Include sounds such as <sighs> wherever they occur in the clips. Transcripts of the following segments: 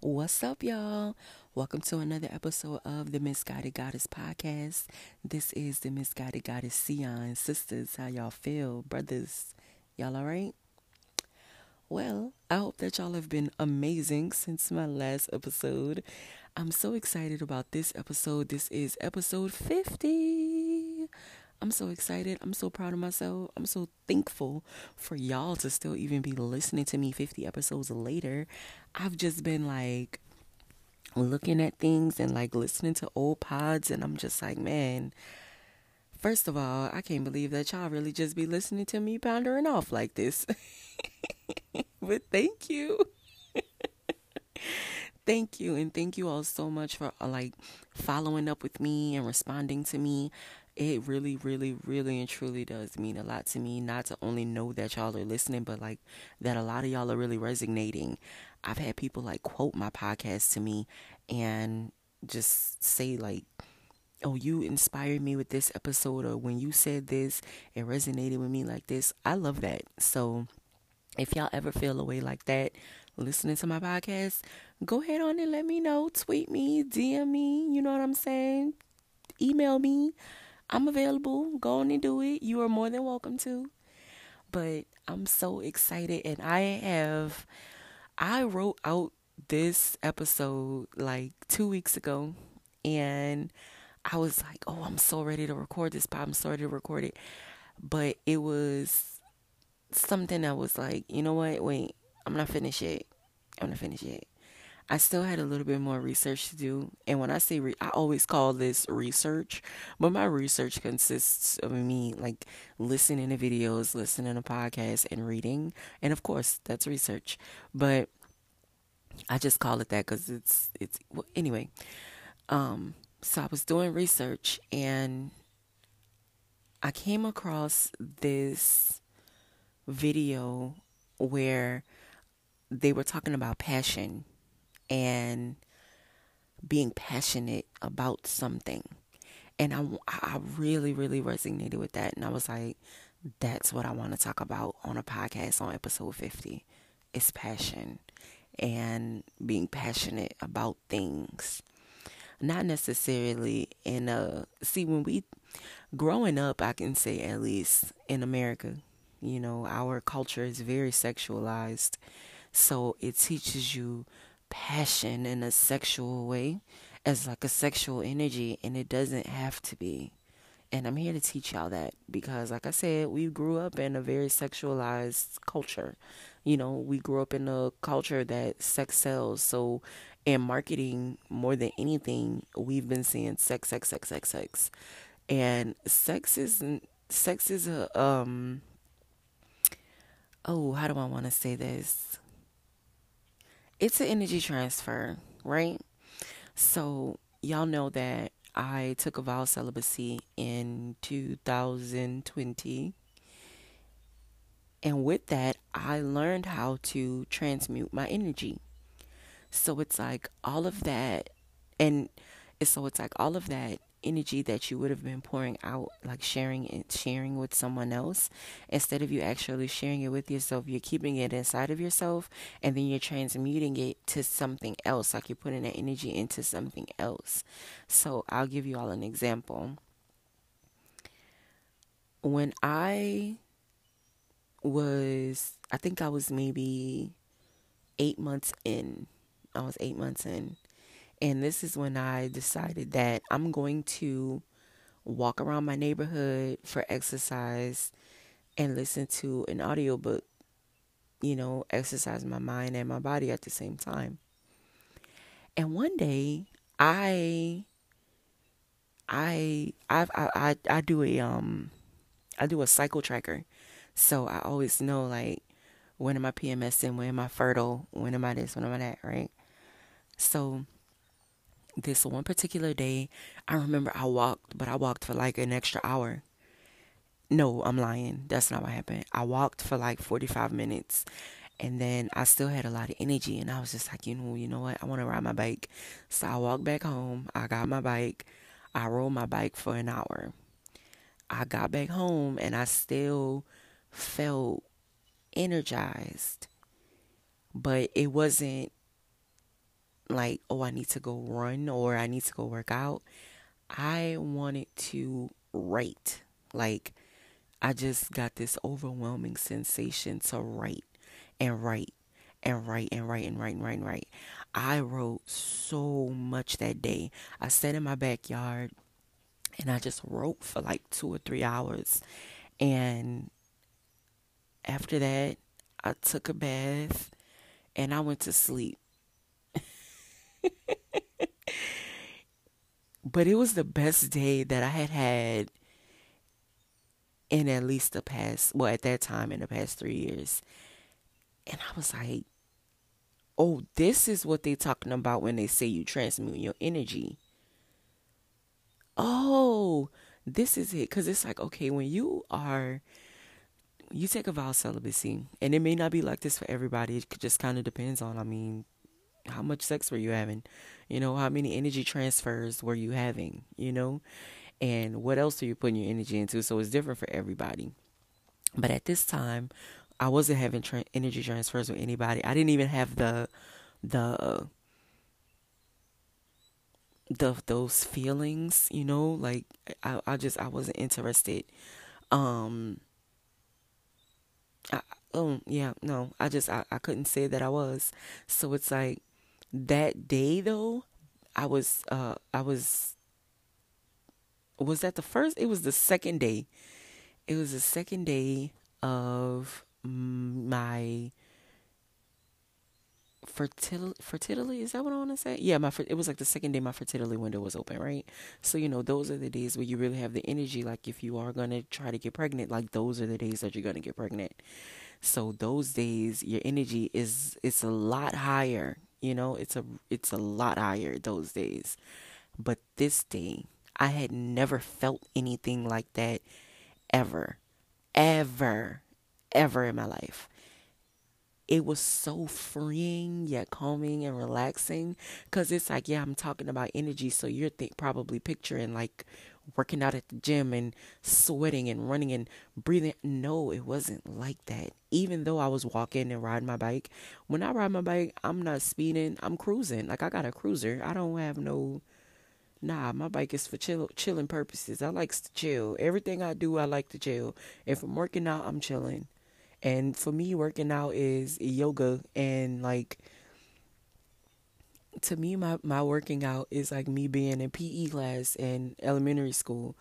What's up, y'all? Welcome to another episode of the Misguided Goddess podcast. This is the Misguided Goddess Sion. Sisters, how y'all feel? Brothers, y'all all right? Well, I hope that y'all have been amazing since my last episode. I'm so excited about this episode. This is episode 50. I'm so excited. I'm so proud of myself. I'm so thankful for y'all to still even be listening to me 50 episodes later. I've just been like looking at things and like listening to old pods, and I'm just like, man. First of all, I can't believe that y'all really just be listening to me pondering off like this. <laughs> but thank you. <laughs> thank you and thank you all so much for uh, like following up with me and responding to me it really, really, really and truly does mean a lot to me. Not to only know that y'all are listening, but like that a lot of y'all are really resonating. I've had people like quote my podcast to me and just say like, "Oh, you inspired me with this episode," or "When you said this, it resonated with me like this." I love that. So, if y'all ever feel a way like that, listening to my podcast, go ahead on and let me know. Tweet me, DM me. You know what I'm saying? Email me. I'm available. Go on and do it. You are more than welcome to. But I'm so excited and I have I wrote out this episode like 2 weeks ago and I was like, "Oh, I'm so ready to record this, but I'm so ready to record it." But it was something that was like, "You know what? Wait, I'm not finished yet. I'm not finished yet." I still had a little bit more research to do. And when I say re- I always call this research, but my research consists of me like listening to videos, listening to podcasts, and reading. And of course, that's research. But I just call it that because it's it's well, anyway. Um, so I was doing research and I came across this video where they were talking about passion and being passionate about something. And I, I really, really resonated with that. And I was like, that's what I want to talk about on a podcast on episode 50. It's passion and being passionate about things. Not necessarily in a, see, when we, growing up, I can say at least in America, you know, our culture is very sexualized. So it teaches you passion in a sexual way as like a sexual energy and it doesn't have to be. And I'm here to teach y'all that because like I said, we grew up in a very sexualized culture. You know, we grew up in a culture that sex sells. So in marketing more than anything, we've been seeing sex, sex, sex, sex, sex. And sex is sex is a um oh, how do I want to say this? It's an energy transfer, right? So, y'all know that I took a vow of celibacy in 2020. And with that, I learned how to transmute my energy. So it's like all of that, and so it's like all of that energy that you would have been pouring out, like sharing it, sharing with someone else, instead of you actually sharing it with yourself, you're keeping it inside of yourself and then you're transmuting it to something else, like you're putting that energy into something else. So I'll give you all an example. When I was, I think I was maybe eight months in, I was eight months in and this is when I decided that I'm going to walk around my neighborhood for exercise and listen to an audiobook, you know, exercise my mind and my body at the same time. And one day I I I I I do a um I do a cycle tracker. So I always know like when am I PMSing, when am I fertile, when am I this, when am I that, right? So this one particular day, I remember I walked, but I walked for like an extra hour. No, I'm lying. That's not what happened. I walked for like 45 minutes and then I still had a lot of energy and I was just like, you know, you know what? I want to ride my bike. So I walked back home. I got my bike. I rode my bike for an hour. I got back home and I still felt energized. But it wasn't like, oh, I need to go run or I need to go work out. I wanted to write. Like, I just got this overwhelming sensation to write and write and write and write and write and write and write. I wrote so much that day. I sat in my backyard and I just wrote for like two or three hours. And after that, I took a bath and I went to sleep. <laughs> but it was the best day that I had had in at least the past, well, at that time in the past three years. And I was like, oh, this is what they're talking about when they say you transmute your energy. Oh, this is it. Because it's like, okay, when you are, you take a vow of celibacy, and it may not be like this for everybody. It just kind of depends on, I mean, how much sex were you having? You know, how many energy transfers were you having? You know, and what else are you putting your energy into? So it's different for everybody. But at this time, I wasn't having tra- energy transfers with anybody. I didn't even have the the the those feelings, you know, like I I just I wasn't interested. Um I, oh yeah, no. I just I, I couldn't say that I was. So it's like that day though, I was uh I was was that the first? It was the second day. It was the second day of my fertility fertility is that what I want to say? Yeah, my it was like the second day my fertility window was open, right? So you know those are the days where you really have the energy. Like if you are gonna try to get pregnant, like those are the days that you're gonna get pregnant. So those days your energy is it's a lot higher. You know, it's a it's a lot higher those days. But this day, I had never felt anything like that ever, ever, ever in my life. It was so freeing yet calming and relaxing because it's like, yeah, I'm talking about energy. So you're th- probably picturing like working out at the gym and sweating and running and breathing. No, it wasn't like that. Even though I was walking and riding my bike, when I ride my bike, I'm not speeding, I'm cruising. Like I got a cruiser. I don't have no Nah, my bike is for chill, chilling purposes. I likes to chill. Everything I do, I like to chill. If I'm working out, I'm chilling. And for me, working out is yoga and like to me my my working out is like me being in PE class in elementary school.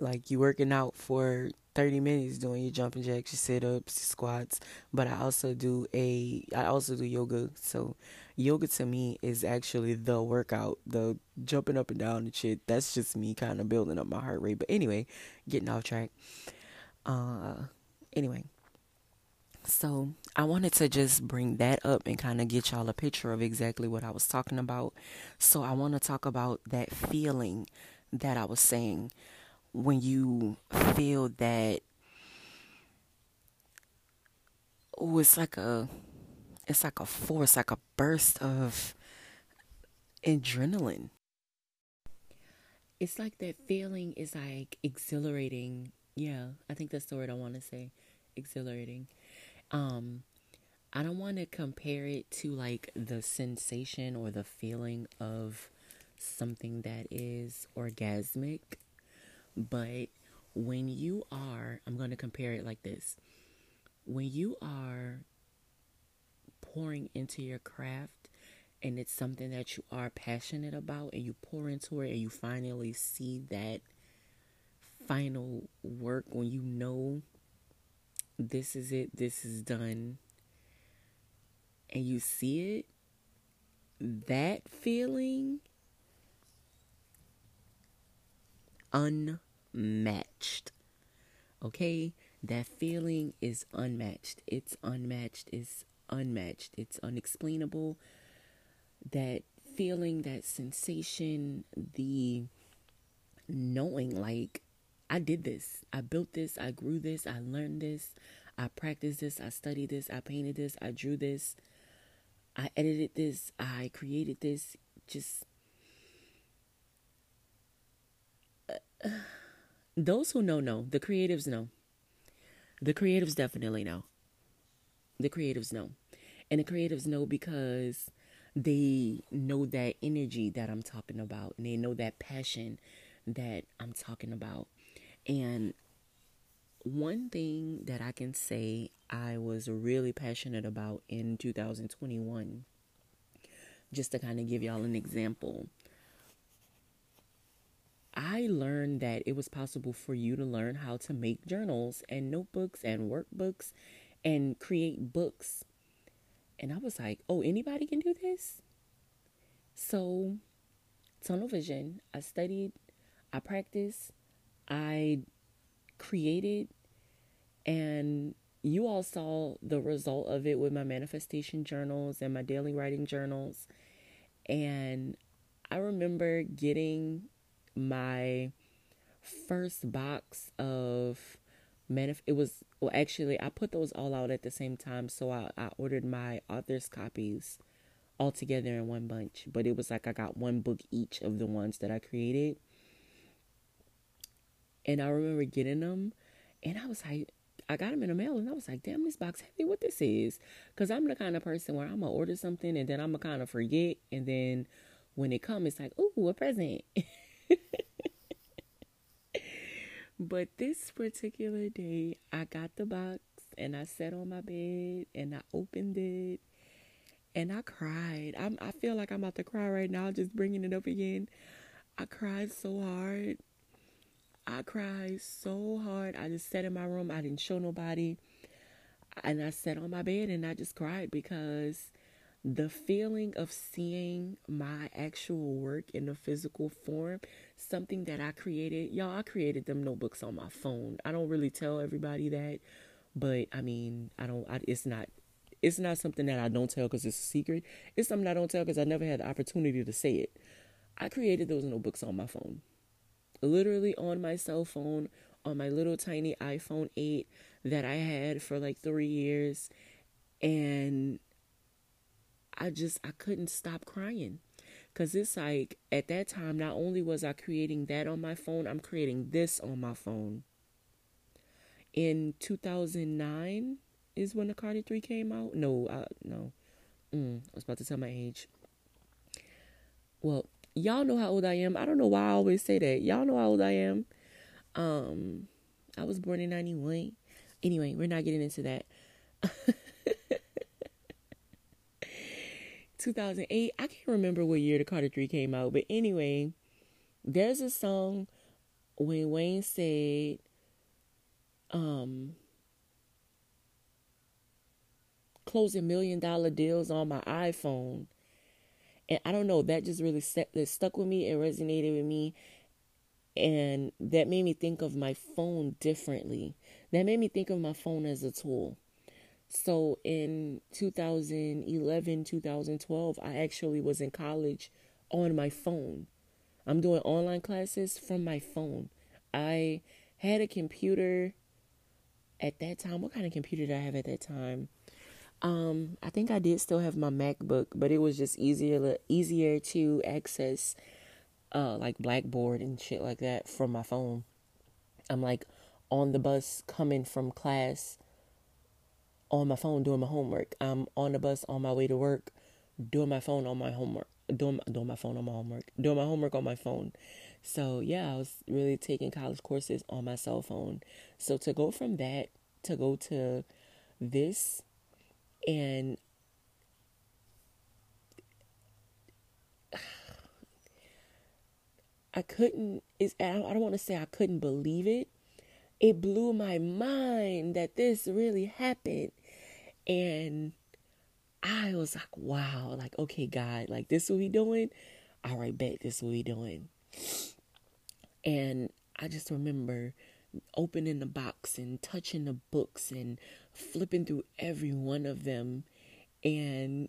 Like you working out for 30 minutes doing your jumping jacks, your sit-ups, your squats, but I also do a I also do yoga. So yoga to me is actually the workout, the jumping up and down and shit. That's just me kind of building up my heart rate. But anyway, getting off track. Uh, anyway, so I wanted to just bring that up and kind of get y'all a picture of exactly what I was talking about. So I want to talk about that feeling that I was saying when you feel that oh, it's like a it's like a force, like a burst of adrenaline. It's like that feeling is like exhilarating. Yeah, I think that's the word I want to say. Exhilarating. Um I don't want to compare it to like the sensation or the feeling of something that is orgasmic, but when you are, I'm going to compare it like this. When you are pouring into your craft and it's something that you are passionate about and you pour into it and you finally see that final work when you know this is it, this is done, and you see it, that feeling unmatched. Okay? That feeling is unmatched. It's unmatched. It's unmatched. It's unexplainable. That feeling, that sensation, the knowing like I did this. I built this. I grew this. I learned this. I practiced this. I studied this. I painted this. I drew this. I edited this. I created this. Just uh, those who know know. The creatives know. The creatives definitely know. The creatives know. And the creatives know because they know that energy that I'm talking about, and they know that passion that I'm talking about. And one thing that I can say I was really passionate about in 2021, just to kind of give y'all an example, I learned that it was possible for you to learn how to make journals and notebooks and workbooks and create books. And I was like, oh, anybody can do this? So, tunnel vision, I studied, I practiced, I created, and you all saw the result of it with my manifestation journals and my daily writing journals. And I remember getting my first box of manif it was well actually I put those all out at the same time so I, I ordered my author's copies all together in one bunch but it was like I got one book each of the ones that I created and I remember getting them and I was like I got them in the mail and I was like damn this box heavy what this is because I'm the kind of person where I'm gonna order something and then I'm gonna kind of forget and then when it comes it's like ooh a present <laughs> but this particular day, I got the box and I sat on my bed and I opened it and I cried. I'm, I feel like I'm about to cry right now, just bringing it up again. I cried so hard. I cried so hard. I just sat in my room. I didn't show nobody. And I sat on my bed and I just cried because the feeling of seeing my actual work in a physical form, something that I created. Y'all, I created them notebooks on my phone. I don't really tell everybody that, but I mean, I don't. I, it's not. It's not something that I don't tell because it's a secret. It's something I don't tell because I never had the opportunity to say it. I created those notebooks on my phone, literally on my cell phone, on my little tiny iPhone 8 that I had for like three years. And I just I couldn't stop crying. Cause it's like at that time not only was I creating that on my phone, I'm creating this on my phone. In 2009 is when the Carter 3 came out. No, uh, no. Mm, I was about to tell my age. Well, y'all know how old I am. I don't know why I always say that. Y'all know how old I am. Um, I was born in 91. Anyway, we're not getting into that. <laughs> 2008. I can't remember what year the Carter 3 came out, but anyway, there's a song when Wayne said, um, closing million dollar deals on my iPhone. And I don't know, that just really set, that stuck with me. It resonated with me. And that made me think of my phone differently. That made me think of my phone as a tool. So in 2011, 2012, I actually was in college on my phone. I'm doing online classes from my phone. I had a computer at that time. What kind of computer did I have at that time? Um, I think I did still have my MacBook, but it was just easier easier to access uh like Blackboard and shit like that from my phone. I'm like on the bus coming from class on my phone doing my homework. I'm on the bus on my way to work doing my phone on my homework. Doing, doing my phone on my homework. Doing my homework on my phone. So, yeah, I was really taking college courses on my cell phone. So, to go from that to go to this and I couldn't is I don't want to say I couldn't believe it. It blew my mind that this really happened. And I was like, wow, like, okay, God, like, this what we doing? All right, bet this what we doing. And I just remember opening the box and touching the books and flipping through every one of them. And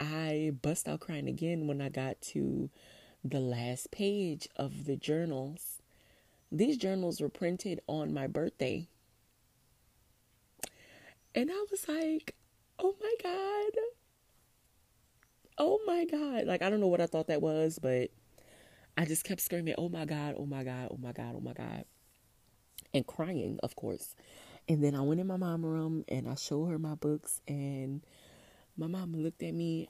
I bust out crying again when I got to the last page of the journals. These journals were printed on my birthday. And I was like, oh my God. Oh my God. Like, I don't know what I thought that was, but I just kept screaming, oh my God, oh my God, oh my God, oh my God. And crying, of course. And then I went in my mom room and I showed her my books and my mom looked at me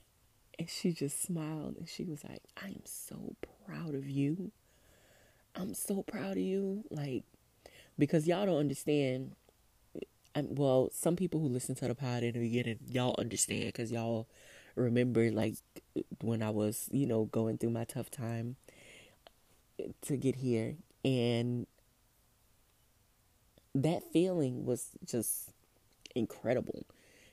And she just smiled and she was like, I am so proud of you. I'm so proud of you. Like, because y'all don't understand. I'm, well, some people who listen to the pod in the beginning, y'all understand because y'all remember, like, when I was, you know, going through my tough time to get here. And that feeling was just incredible.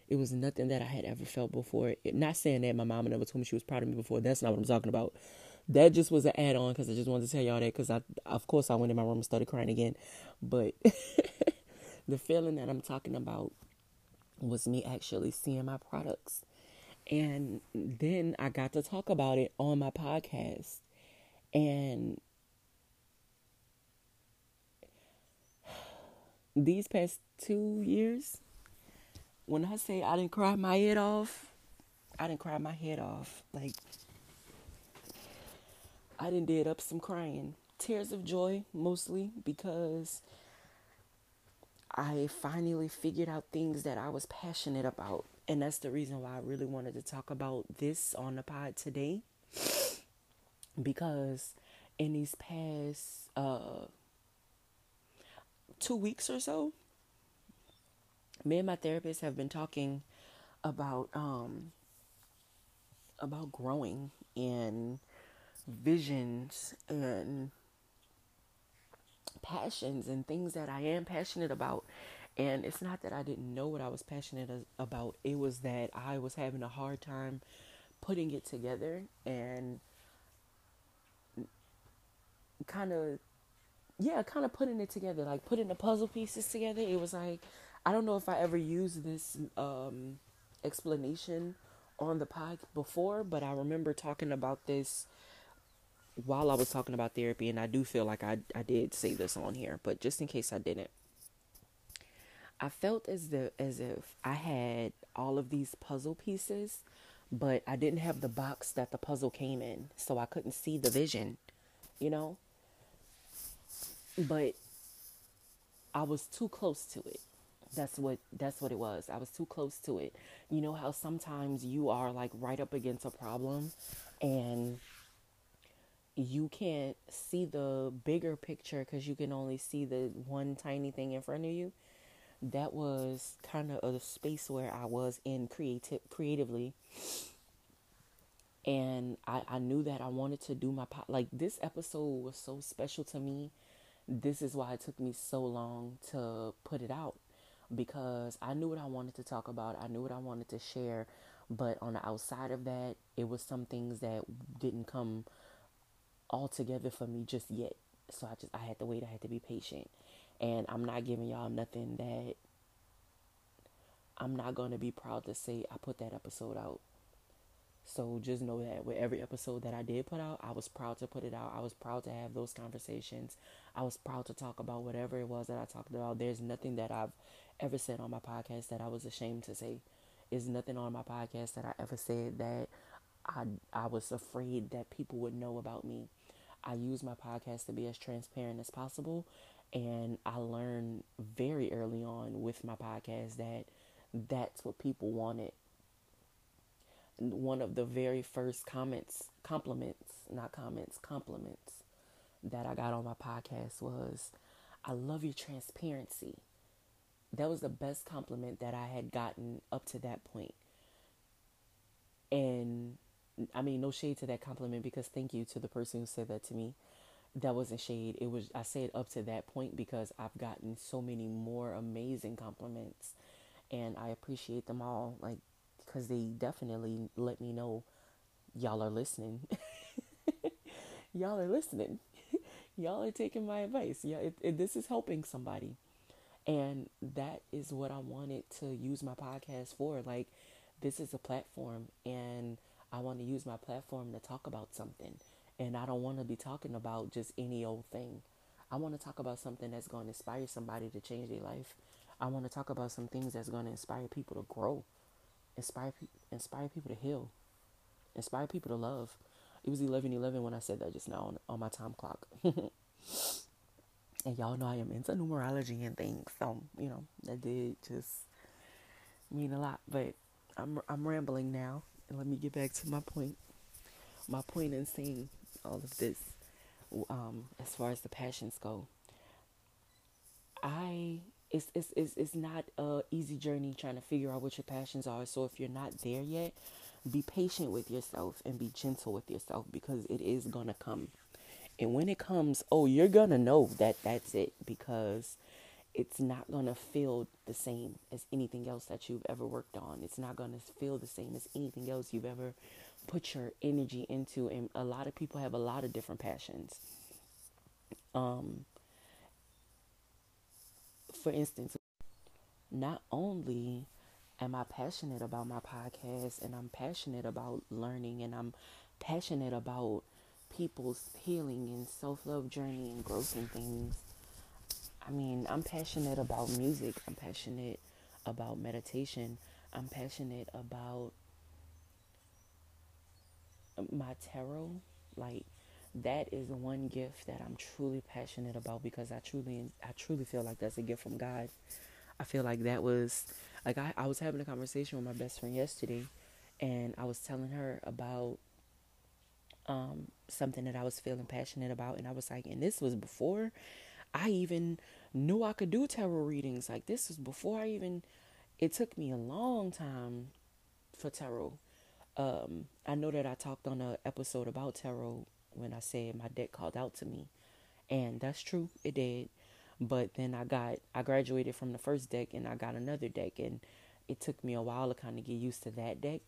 It was nothing that I had ever felt before. It, not saying that my mama never told me she was proud of me before. That's not what I'm talking about. That just was an add on because I just wanted to tell y'all that because I, of course, I went in my room and started crying again. But <laughs> the feeling that I'm talking about was me actually seeing my products. And then I got to talk about it on my podcast. And these past two years, when I say I didn't cry my head off, I didn't cry my head off. Like I didn't did up some crying. Tears of joy mostly because I finally figured out things that I was passionate about. And that's the reason why I really wanted to talk about this on the pod today. <sniffs> Because in these past uh, two weeks or so, me and my therapist have been talking about um about growing and visions and passions and things that I am passionate about. And it's not that I didn't know what I was passionate about, it was that I was having a hard time putting it together and kind of, yeah, kind of putting it together, like putting the puzzle pieces together. It was like, I don't know if I ever used this um, explanation on the pod before, but I remember talking about this while I was talking about therapy, and I do feel like I, I did say this on here, but just in case I didn't, I felt as the as if I had all of these puzzle pieces, but I didn't have the box that the puzzle came in, so I couldn't see the vision, you know. But I was too close to it. That's what that's what it was. I was too close to it. You know how sometimes you are like right up against a problem and you can't see the bigger picture because you can only see the one tiny thing in front of you. That was kind of a space where I was in creative creatively, and I, I knew that I wanted to do my po- like this episode was so special to me. This is why it took me so long to put it out because I knew what I wanted to talk about. I knew what I wanted to share, but on the outside of that, it was some things that didn't come all together for me just yet. So I just I had to wait. I had to be patient. And I'm not giving y'all nothing that I'm not going to be proud to say I put that episode out. So just know that with every episode that I did put out, I was proud to put it out. I was proud to have those conversations. I was proud to talk about whatever it was that I talked about. There's nothing that I've ever said on my podcast that I was ashamed to say. Is nothing on my podcast that I ever said that I I was afraid that people would know about me. I use my podcast to be as transparent as possible. And I learned very early on with my podcast that that's what people wanted. One of the very first comments, compliments, not comments, compliments that I got on my podcast was, I love your transparency. That was the best compliment that I had gotten up to that point. And I mean, no shade to that compliment because thank you to the person who said that to me. That wasn't shade. It was I said up to that point because I've gotten so many more amazing compliments, and I appreciate them all. Like, because they definitely let me know y'all are listening. <laughs> y'all are listening. Y'all are taking my advice. Yeah, it, it, this is helping somebody, and that is what I wanted to use my podcast for. Like, this is a platform, and I want to use my platform to talk about something. And I don't want to be talking about just any old thing. I want to talk about something that's going to inspire somebody to change their life. I want to talk about some things that's going to inspire people to grow, inspire inspire people to heal, inspire people to love. It was 11:11 when I said that just now on, on my time clock. <laughs> and y'all know I am into numerology and things, so you know that did just mean a lot. But I'm I'm rambling now. And let me get back to my point. My point in saying all of this, um, as far as the passions go, I it's it's it's, it's not a easy journey trying to figure out what your passions are. So if you're not there yet, be patient with yourself and be gentle with yourself because it is gonna come. And when it comes, oh, you're gonna know that that's it because it's not going to feel the same as anything else that you've ever worked on. It's not going to feel the same as anything else you've ever put your energy into. And a lot of people have a lot of different passions. Um, for instance, not only am I passionate about my podcast and I'm passionate about learning and I'm passionate about people's healing and self love journey and growth and things I mean, I'm passionate about music. I'm passionate about meditation. I'm passionate about my tarot. Like that is one gift that I'm truly passionate about because I truly I truly feel like that's a gift from God. I feel like that was like I, I was having a conversation with my best friend yesterday and I was telling her about um something that I was feeling passionate about and I was like and this was before I even knew I could do tarot readings. Like this was before I even it took me a long time for tarot. Um, I know that I talked on an episode about tarot when I said my deck called out to me. And that's true, it did. But then I got I graduated from the first deck and I got another deck and it took me a while to kind of get used to that deck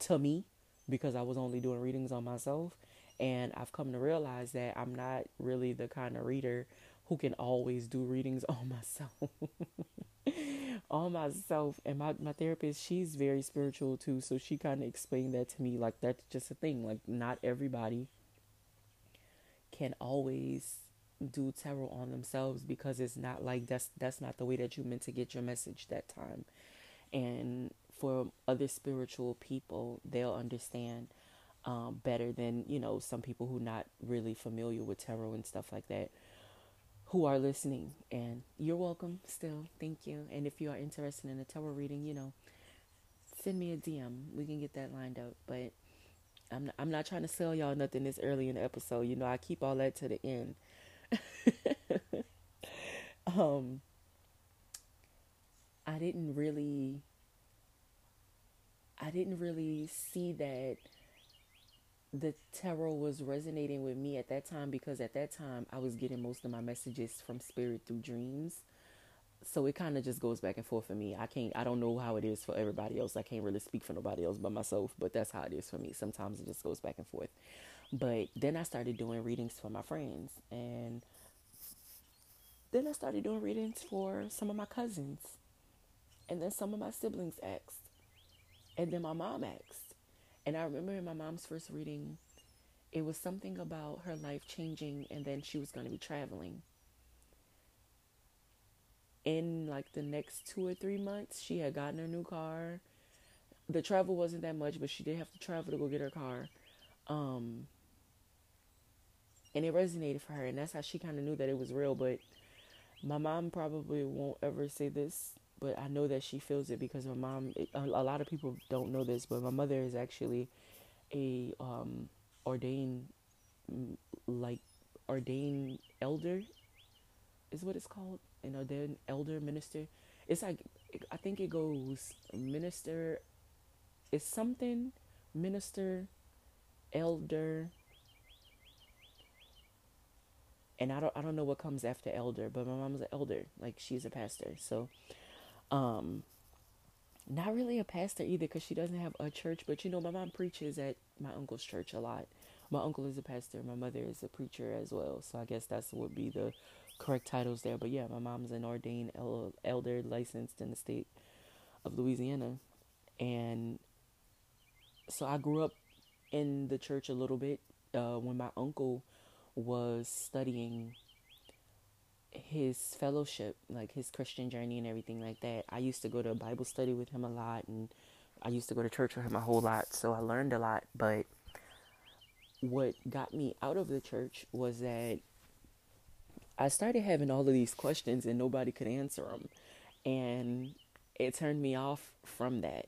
to me because I was only doing readings on myself and I've come to realize that I'm not really the kind of reader who can always do readings <laughs> on myself. on myself. And my, my therapist, she's very spiritual too. So she kind of explained that to me. Like, that's just a thing. Like, not everybody can always do tarot on themselves because it's not like that's that's not the way that you meant to get your message that time and for other spiritual people they'll understand um, better than you know some people who not really familiar with tarot and stuff like that who are listening. And you're welcome still. Thank you. And if you are interested in a tarot reading, you know, send me a DM. We can get that lined up. But I'm I'm not trying to sell y'all nothing this early in the episode. You know, I keep all that to the end. Um, I didn't really, I didn't really see that the tarot was resonating with me at that time because at that time I was getting most of my messages from spirit through dreams. So it kind of just goes back and forth for me. I can't, I don't know how it is for everybody else. I can't really speak for nobody else but myself, but that's how it is for me. Sometimes it just goes back and forth. But then I started doing readings for my friends and then I started doing readings for some of my cousins. And then some of my siblings asked. And then my mom asked and I remember in my mom's first reading, it was something about her life changing and then she was going to be traveling. In like the next two or three months, she had gotten her new car. The travel wasn't that much, but she did have to travel to go get her car. Um, and it resonated for her, and that's how she kind of knew that it was real. But my mom probably won't ever say this but I know that she feels it because my mom. A, lot of people don't know this, but my mother is actually a um, ordained, like ordained elder, is what it's called, an ordained elder minister. It's like I think it goes minister. It's something minister, elder, and I don't I don't know what comes after elder, but my mom's an elder, like she's a pastor. So um, not really a pastor either because she doesn't have a church, but you know, my mom preaches at my uncle's church a lot. My uncle is a pastor, my mother is a preacher as well. So I guess that's would be the correct titles there. But yeah, my mom's an ordained elder licensed in the state of Louisiana. And so I grew up in the church a little bit uh, when my uncle was studying his fellowship, like his Christian journey and everything like that. I used to go to Bible study with him a lot and I used to go to church with him a whole lot, so I learned a lot, but what got me out of the church was that I started having all of these questions and nobody could answer them. And it turned me off from that.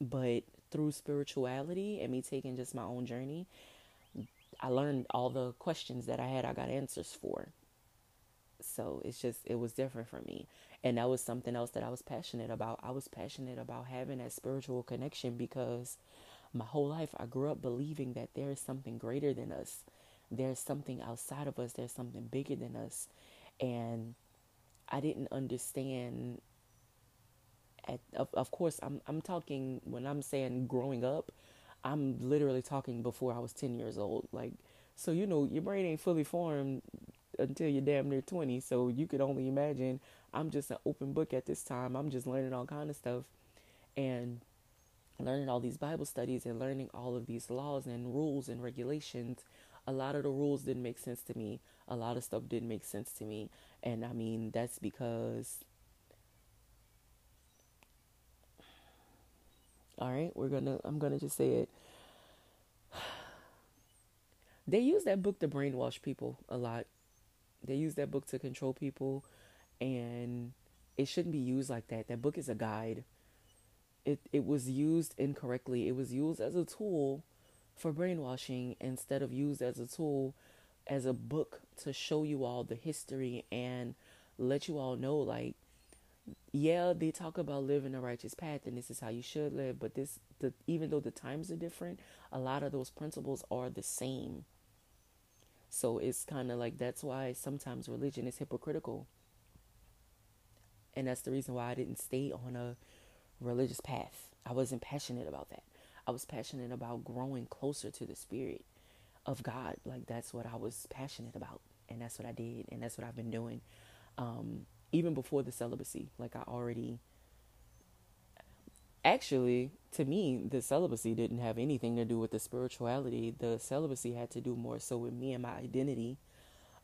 But through spirituality and me taking just my own journey, I learned all the questions that I had, I got answers for. So it's just, it was different for me. And that was something else that I was passionate about. I was passionate about having that spiritual connection because my whole life I grew up believing that there is something greater than us. There's something outside of us, there's something bigger than us. And I didn't understand at, of, of course I'm I'm talking when I'm saying growing up, I'm literally talking before I was 10 years old. Like so you know your brain ain't fully formed until you're damn near 20. So you could only imagine I'm just an open book at this time. I'm just learning all kind of stuff and learning all these Bible studies and learning all of these laws and rules and regulations. A lot of the rules didn't make sense to me. A lot of stuff didn't make sense to me. And I mean, that's because All right, we're gonna. I'm gonna just say it. <sighs> They use that book to brainwash people a lot. They use that book to control people, and it shouldn't be used like that. That book is a guide. It it was used incorrectly. It was used as a tool for brainwashing instead of used as a tool as a book to show you all the history and let you all know like yeah, they talk about living a righteous path and this is how you should live, but this the even though the times are different, a lot of those principles are the same. So it's kind of like that's why sometimes religion is hypocritical. And that's the reason why I didn't stay on a religious path. I wasn't passionate about that. I was passionate about growing closer to the spirit of God. Like that's what I was passionate about, and that's what I did, and that's what I've been doing. Um, even before the celibacy. Like I already actually to me the celibacy didn't have anything to do with the spirituality. The celibacy had to do more so with me and my identity.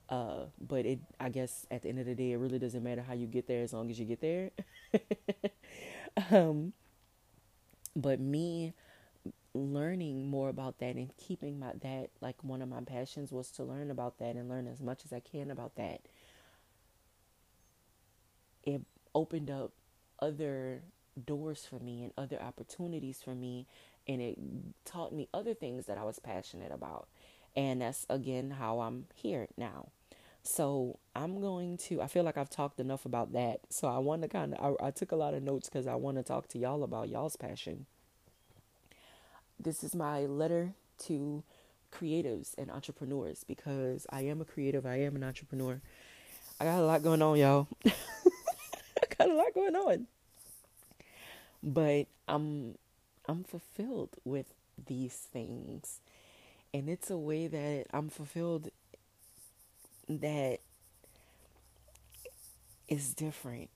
Uh, but it I guess at the end of the day it really doesn't matter how you get there as long as you get there. <laughs> um but me learning more about that and keeping my that like one of my passions was to learn about that and learn as much as I can about that it opened up other doors for me and other opportunities for me and it taught me other things that I was passionate about. And that's again how I'm here now. So I'm going to, I feel like I've talked enough about that. So I want to kind of, I, I took a lot of notes because I want to talk to y'all about y'all's passion. This is my letter to creatives and entrepreneurs because I am a creative, I am an entrepreneur. I got a lot going on, y'all. <laughs> got a lot going on. But I'm I'm fulfilled with these things. And it's a way that I'm fulfilled that is different.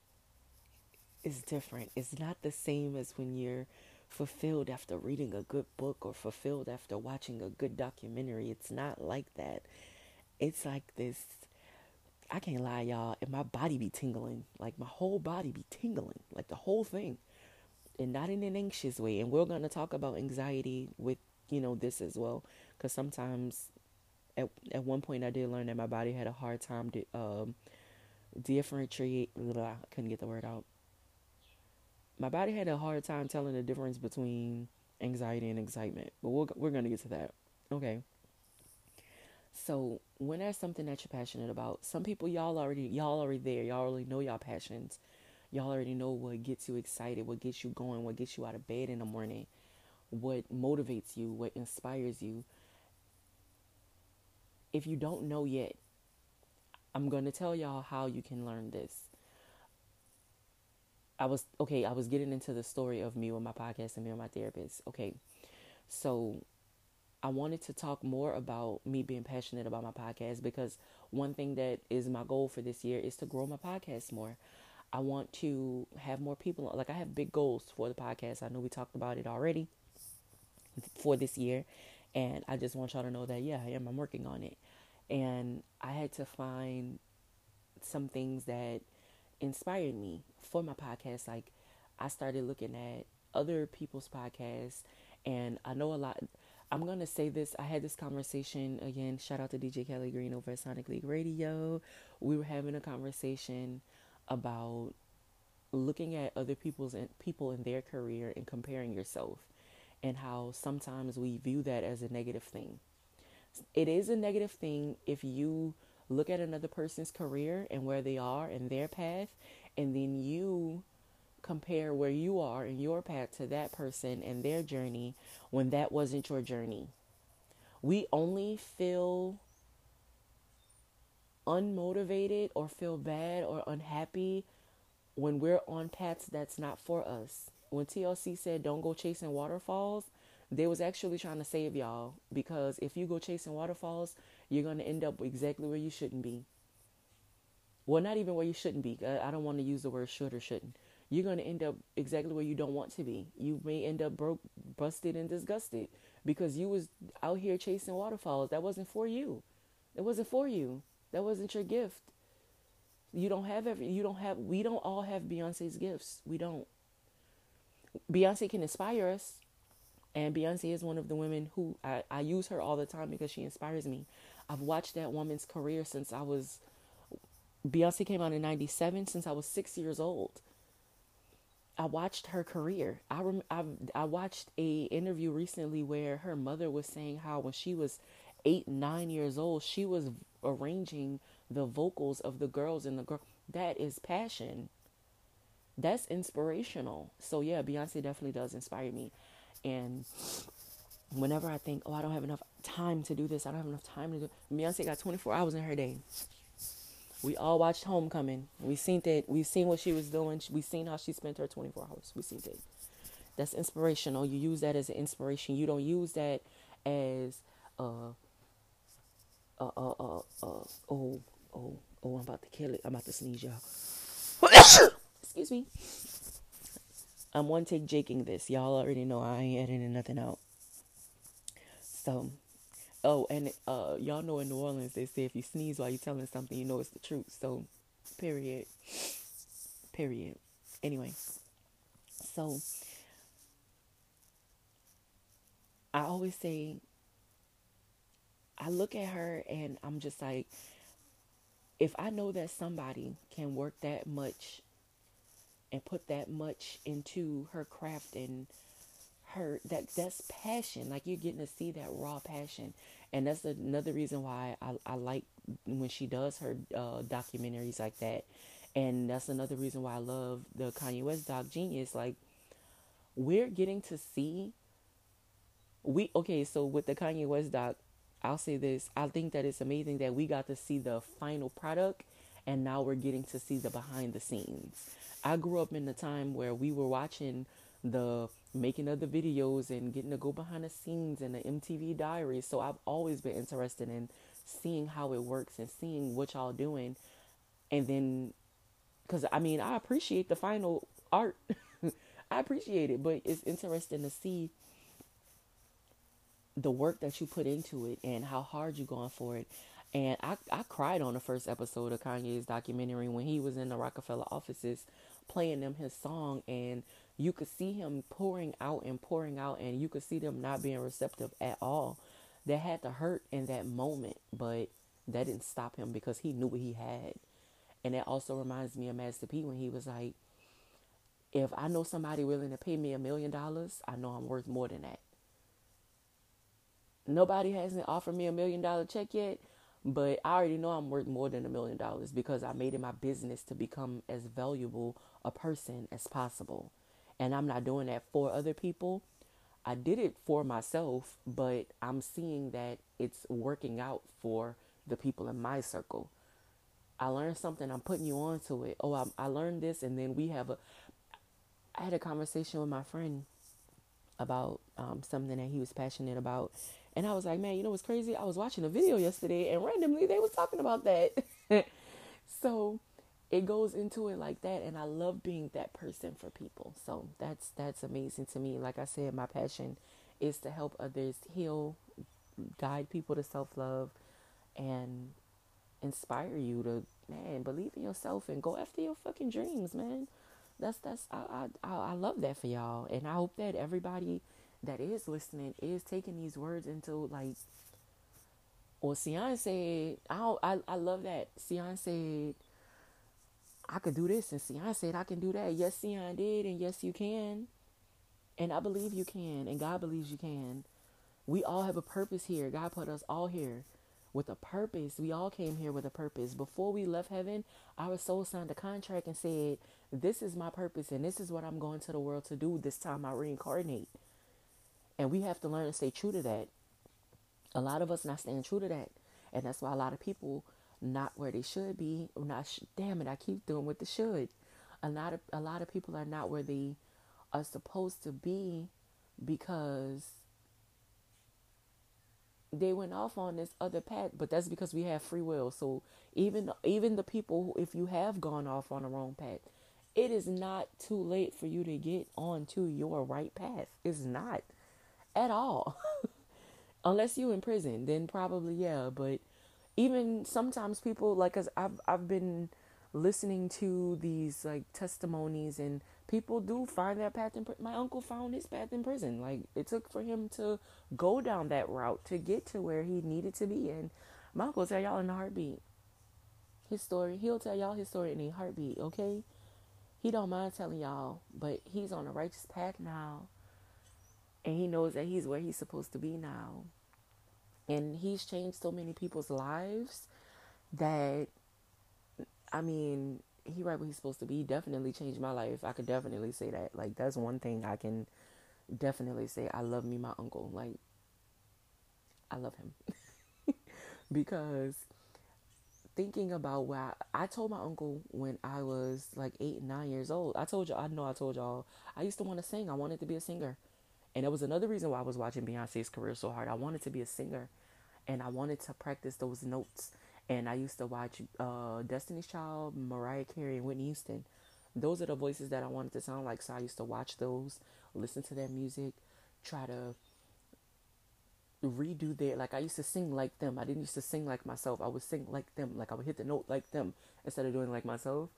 Is different. It's not the same as when you're fulfilled after reading a good book or fulfilled after watching a good documentary. It's not like that. It's like this I can't lie, y'all. And my body be tingling, like my whole body be tingling, like the whole thing, and not in an anxious way. And we're gonna talk about anxiety with you know this as well, because sometimes, at at one point I did learn that my body had a hard time to um differentiate. I couldn't get the word out. My body had a hard time telling the difference between anxiety and excitement, but we're we're gonna get to that. Okay. So when there's something that you're passionate about, some people y'all already y'all already there. Y'all already know y'all passions. Y'all already know what gets you excited, what gets you going, what gets you out of bed in the morning, what motivates you, what inspires you. If you don't know yet, I'm going to tell y'all how you can learn this. I was okay, I was getting into the story of me with my podcast and me and my therapist. Okay. So I wanted to talk more about me being passionate about my podcast because one thing that is my goal for this year is to grow my podcast more. I want to have more people. Like I have big goals for the podcast. I know we talked about it already for this year, and I just want y'all to know that yeah, I am. I'm working on it, and I had to find some things that inspired me for my podcast. Like I started looking at other people's podcasts, and I know a lot I'm gonna say this. I had this conversation again. Shout out to DJ Kelly Green over at Sonic League Radio. We were having a conversation about looking at other people's and people in their career and comparing yourself. and how sometimes we view that as a negative thing. It is a negative thing if you look at another person's career and where they are and their path, and then you compare where you are in your path to that person and their journey when that wasn't your journey. We only feel unmotivated or feel bad or unhappy when we're on paths that's not for us. When TLC said don't go chasing waterfalls, they was actually trying to save y'all because if you go chasing waterfalls, you're going to end up exactly where you shouldn't be. Well, not even where you shouldn't be. I don't want to use the word should or shouldn't. You're going to end up exactly where you don't want to be. You may end up broke, busted, and disgusted because you was out here chasing waterfalls. That wasn't for you. It wasn't for you. That wasn't your gift. You don't have every. You don't have. We don't all have Beyonce's gifts. We don't. Beyonce can inspire us, and Beyonce is one of the women who I, I use her all the time because she inspires me. I've watched that woman's career since I was. Beyonce came out in '97. Since I was six years old. I watched her career. I rem- I I watched a interview recently where her mother was saying how when she was eight nine years old she was arranging the vocals of the girls in the girl. That is passion. That's inspirational. So yeah, Beyonce definitely does inspire me. And whenever I think, oh, I don't have enough time to do this, I don't have enough time to do. Beyonce got 24 hours in her day. We all watched Homecoming. We seen that. We seen what she was doing. We seen how she spent her 24 hours. We seen it. That's inspirational. You use that as an inspiration. You don't use that as uh uh uh uh, uh oh oh oh I'm about to kill it. I'm about to sneeze, y'all. <coughs> Excuse me. I'm one take jaking this. Y'all already know I ain't editing nothing out. So Oh, and uh, y'all know in New Orleans they say if you sneeze while you're telling something, you know it's the truth. So, period. Period. Anyway, so I always say, I look at her and I'm just like, if I know that somebody can work that much and put that much into her craft and her that that's passion like you're getting to see that raw passion. And that's another reason why I, I like when she does her uh, documentaries like that. And that's another reason why I love the Kanye West doc Genius. Like we're getting to see we okay so with the Kanye West doc I'll say this. I think that it's amazing that we got to see the final product and now we're getting to see the behind the scenes. I grew up in the time where we were watching the making of the videos and getting to go behind the scenes and the MTV diaries. So I've always been interested in seeing how it works and seeing what y'all doing. And then, because I mean, I appreciate the final art, <laughs> I appreciate it, but it's interesting to see the work that you put into it and how hard you're going for it. And I, I cried on the first episode of Kanye's documentary when he was in the Rockefeller offices playing them his song and you could see him pouring out and pouring out and you could see them not being receptive at all. That had to hurt in that moment but that didn't stop him because he knew what he had. And that also reminds me of master p when he was like if i know somebody willing to pay me a million dollars i know i'm worth more than that. Nobody hasn't offered me a million dollar check yet but i already know i'm worth more than a million dollars because i made it my business to become as valuable a person as possible and I'm not doing that for other people. I did it for myself, but I'm seeing that it's working out for the people in my circle. I learned something, I'm putting you on to it. Oh, I, I learned this, and then we have a. I had a conversation with my friend about um, something that he was passionate about, and I was like, man, you know what's crazy? I was watching a video yesterday, and randomly they was talking about that. <laughs> so it goes into it like that and I love being that person for people. So that's that's amazing to me. Like I said, my passion is to help others heal, guide people to self-love and inspire you to man, believe in yourself and go after your fucking dreams, man. That's that's I I I love that for y'all and I hope that everybody that is listening is taking these words into like or Sion said, I, I I love that. Sion said I could do this. And Sion said, I can do that. Yes, Sion did. And yes, you can. And I believe you can, and God believes you can. We all have a purpose here. God put us all here with a purpose. We all came here with a purpose. Before we left heaven, our soul signed a contract and said, This is my purpose and this is what I'm going to the world to do this time I reincarnate. And we have to learn to stay true to that. A lot of us not staying true to that. And that's why a lot of people not where they should be. Not sh- damn it, I keep doing what they should. A lot of a lot of people are not where they are supposed to be because they went off on this other path, but that's because we have free will. So even even the people, who, if you have gone off on the wrong path, it is not too late for you to get onto your right path. It's not at all, <laughs> unless you in prison. Then probably yeah. But even sometimes people like, cause I've I've been listening to these like testimonies and people do find their path in my uncle found his path in prison. Like it took for him to go down that route to get to where he needed to be. And my uncle tell y'all in a heartbeat his story. He'll tell y'all his story in a heartbeat okay? He don't mind telling y'all but he's on a righteous path now. And he knows that he's where he's supposed to be now and he's changed so many people's lives that i mean he right where he's supposed to be. He definitely changed my life. I could definitely say that. Like that's one thing I can definitely say. I love me, my uncle. Like I love him <laughs> because thinking about where I, I, told my uncle when I was like eight, nine years old. I told y'all, I know I told y'all, I used to want to sing. I wanted to be a singer. And that was another reason why I was watching Beyonce's career so hard. I wanted to be a singer and I wanted to practice those notes and I used to watch uh, Destiny's Child, Mariah Carey, and Whitney Houston. Those are the voices that I wanted to sound like. So I used to watch those, listen to their music, try to redo their like I used to sing like them. I didn't used to sing like myself. I would sing like them. Like I would hit the note like them instead of doing like myself.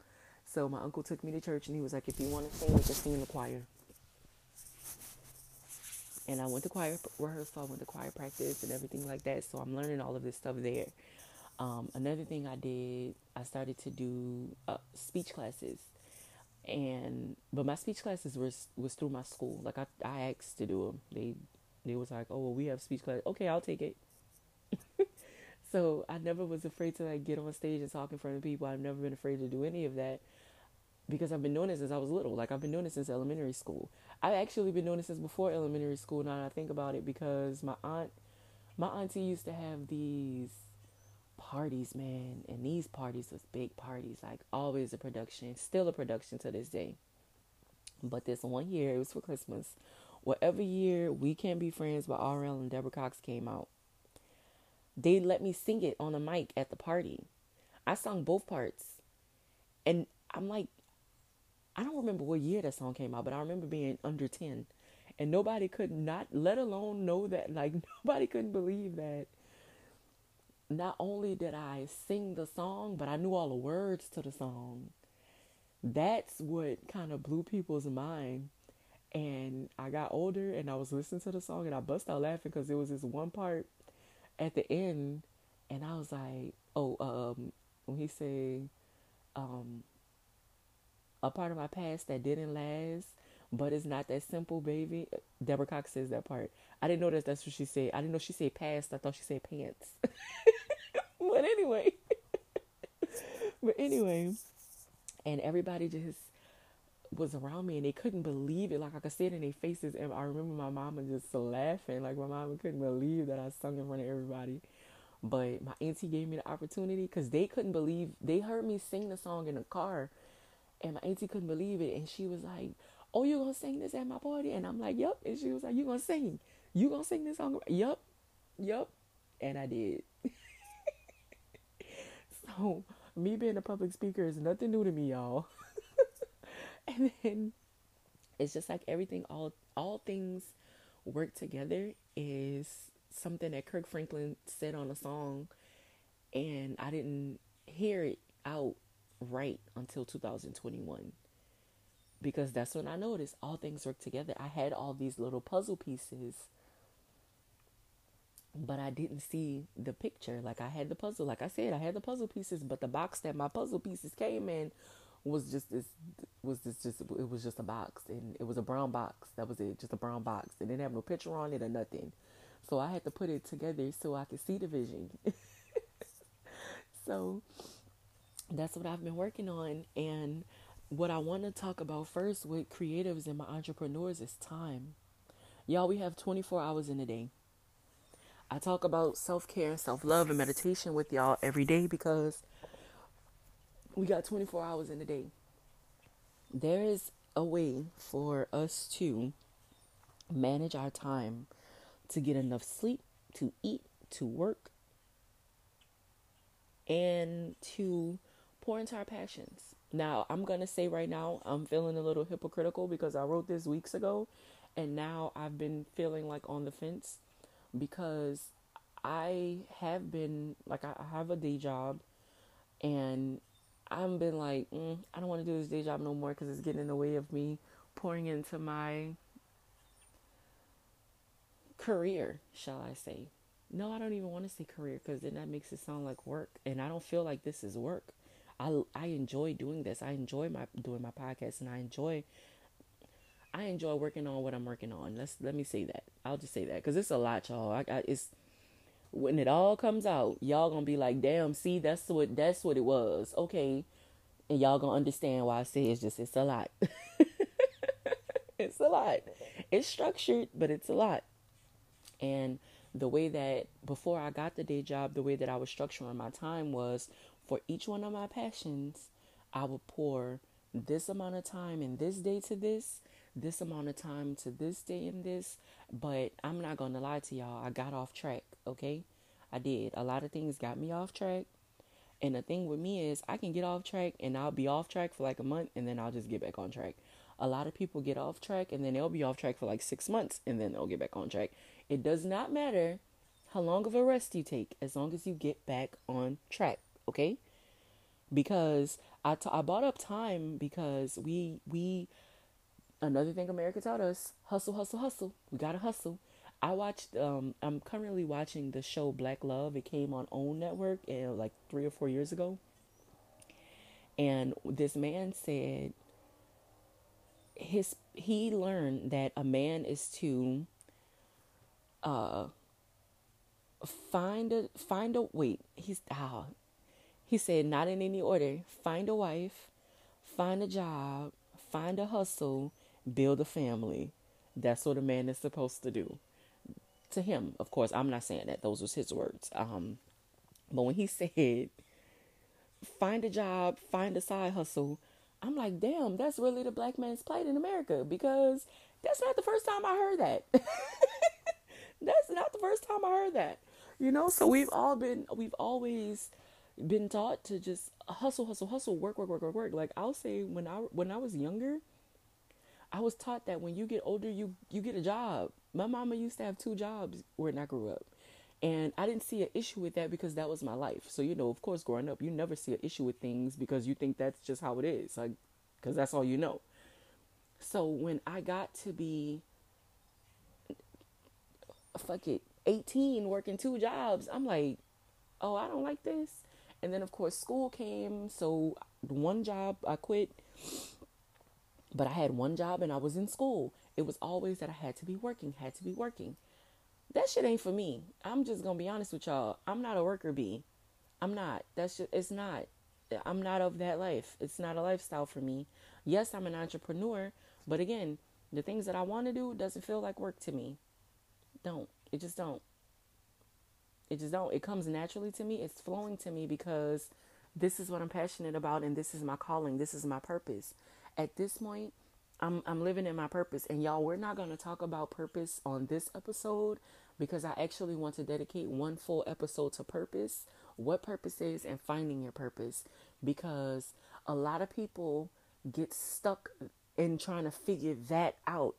So my uncle took me to church and he was like, if you want to sing, just sing in the choir. And I went to choir rehearsal, I went to choir practice and everything like that. So I'm learning all of this stuff there. Um, another thing I did, I started to do uh, speech classes, and but my speech classes was was through my school. Like I, I asked to do them. They they was like, oh well, we have speech class. Okay, I'll take it. <laughs> so I never was afraid to like get on stage and talk in front of people. I've never been afraid to do any of that because I've been doing it since I was little. Like I've been doing it since elementary school. I've actually been doing this since before elementary school. Now that I think about it, because my aunt, my auntie used to have these parties, man. And these parties was big parties, like always a production, still a production to this day. But this one year, it was for Christmas. Whatever year We Can't Be Friends by RL and Deborah Cox came out, they let me sing it on a mic at the party. I sung both parts. And I'm like, I don't remember what year that song came out, but I remember being under 10. And nobody could not, let alone know that, like, <laughs> nobody couldn't believe that not only did I sing the song, but I knew all the words to the song. That's what kind of blew people's mind. And I got older and I was listening to the song and I bust out laughing because there was this one part at the end and I was like, oh, um, when he said, um, a part of my past that didn't last, but it's not that simple, baby. Deborah Cox says that part. I didn't know that that's what she said. I didn't know she said past. I thought she said pants. <laughs> but anyway, <laughs> but anyway, and everybody just was around me and they couldn't believe it. Like I could see it in their faces. And I remember my mama just laughing. Like my mama couldn't believe that I sung in front of everybody. But my auntie gave me the opportunity because they couldn't believe they heard me sing the song in the car, and my auntie couldn't believe it. And she was like, "Oh, you're gonna sing this at my party?" And I'm like, "Yep." And she was like, "You gonna sing? You gonna sing this song?" Yep, yep. And I did. <laughs> So me being a public speaker is nothing new to me, y'all. <laughs> and then it's just like everything all all things work together is something that Kirk Franklin said on a song and I didn't hear it out right until 2021 because that's when I noticed all things work together. I had all these little puzzle pieces but I didn't see the picture. Like I had the puzzle, like I said, I had the puzzle pieces, but the box that my puzzle pieces came in was just this was this just it was just a box and it was a brown box. That was it, just a brown box. It didn't have no picture on it or nothing. So I had to put it together so I could see the vision. <laughs> so that's what I've been working on and what I want to talk about first with creatives and my entrepreneurs is time. Y'all, we have 24 hours in a day. I talk about self care and self love and meditation with y'all every day because we got 24 hours in a day. There is a way for us to manage our time to get enough sleep, to eat, to work, and to pour into our passions. Now, I'm going to say right now, I'm feeling a little hypocritical because I wrote this weeks ago and now I've been feeling like on the fence because I have been like I have a day job and I've been like mm, I don't want to do this day job no more because it's getting in the way of me pouring into my career, shall I say? No, I don't even want to say career because then that makes it sound like work, and I don't feel like this is work. I I enjoy doing this. I enjoy my doing my podcast, and I enjoy I enjoy working on what I'm working on. Let's let me say that. I'll just say that because it's a lot, y'all. I, I it's when it all comes out, y'all gonna be like, "Damn, see, that's what that's what it was." Okay, and y'all gonna understand why I say it's just it's a lot. <laughs> it's a lot. It's structured, but it's a lot. And the way that before I got the day job, the way that I was structuring my time was for each one of my passions, I will pour this amount of time in this day to this this amount of time to this day and this, but I'm not going to lie to y'all. I got off track, okay? I did. A lot of things got me off track. And the thing with me is, I can get off track and I'll be off track for like a month and then I'll just get back on track. A lot of people get off track and then they'll be off track for like six months and then they'll get back on track. It does not matter how long of a rest you take as long as you get back on track, okay? Because I, t- I bought up time because we we another thing America taught us hustle, hustle, hustle. We gotta hustle. I watched, um, I'm currently watching the show Black Love. It came on OWN Network and like three or four years ago. And this man said his he learned that a man is to uh find a find a wait he's ah he said not in any order find a wife find a job find a hustle build a family. That's what a man is supposed to do. To him, of course, I'm not saying that. Those was his words. Um, but when he said, find a job, find a side hustle, I'm like, damn, that's really the black man's plight in America because that's not the first time I heard that. <laughs> that's not the first time I heard that. You know, so we've all been, we've always been taught to just hustle, hustle, hustle, work, work, work, work, work. Like I'll say when I when I was younger, I was taught that when you get older, you you get a job. My mama used to have two jobs when I grew up, and I didn't see an issue with that because that was my life. So you know, of course, growing up, you never see an issue with things because you think that's just how it is, like because that's all you know. So when I got to be fuck it, 18 working two jobs, I'm like, oh, I don't like this. And then of course school came, so one job I quit but I had one job and I was in school. It was always that I had to be working, had to be working. That shit ain't for me. I'm just gonna be honest with y'all. I'm not a worker bee. I'm not. That's just it's not. I'm not of that life. It's not a lifestyle for me. Yes, I'm an entrepreneur, but again, the things that I want to do doesn't feel like work to me. Don't. It just don't. It just don't. It comes naturally to me. It's flowing to me because this is what I'm passionate about and this is my calling. This is my purpose at this point, I'm I'm living in my purpose. And y'all, we're not gonna talk about purpose on this episode because I actually want to dedicate one full episode to purpose, what purpose is, and finding your purpose. Because a lot of people get stuck in trying to figure that out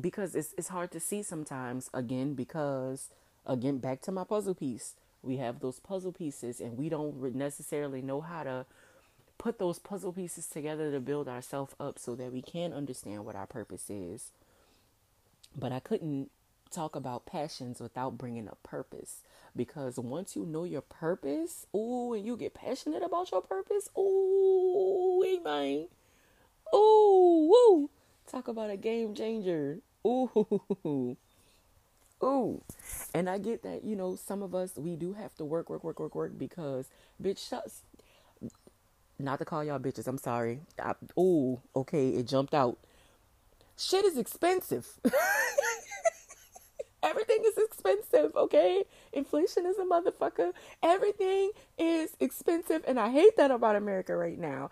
because it's it's hard to see sometimes again because again back to my puzzle piece we have those puzzle pieces and we don't necessarily know how to put those puzzle pieces together to build ourselves up so that we can understand what our purpose is. But I couldn't talk about passions without bringing up purpose because once you know your purpose, ooh, and you get passionate about your purpose, ooh, me, man. Ooh, woo. Talk about a game changer. Ooh. <laughs> Ooh. And I get that, you know, some of us, we do have to work, work, work, work, work because, bitch, shucks. Not to call y'all bitches, I'm sorry. I, ooh, okay, it jumped out. Shit is expensive. <laughs> Everything is expensive, okay? Inflation is a motherfucker. Everything is expensive, and I hate that about America right now.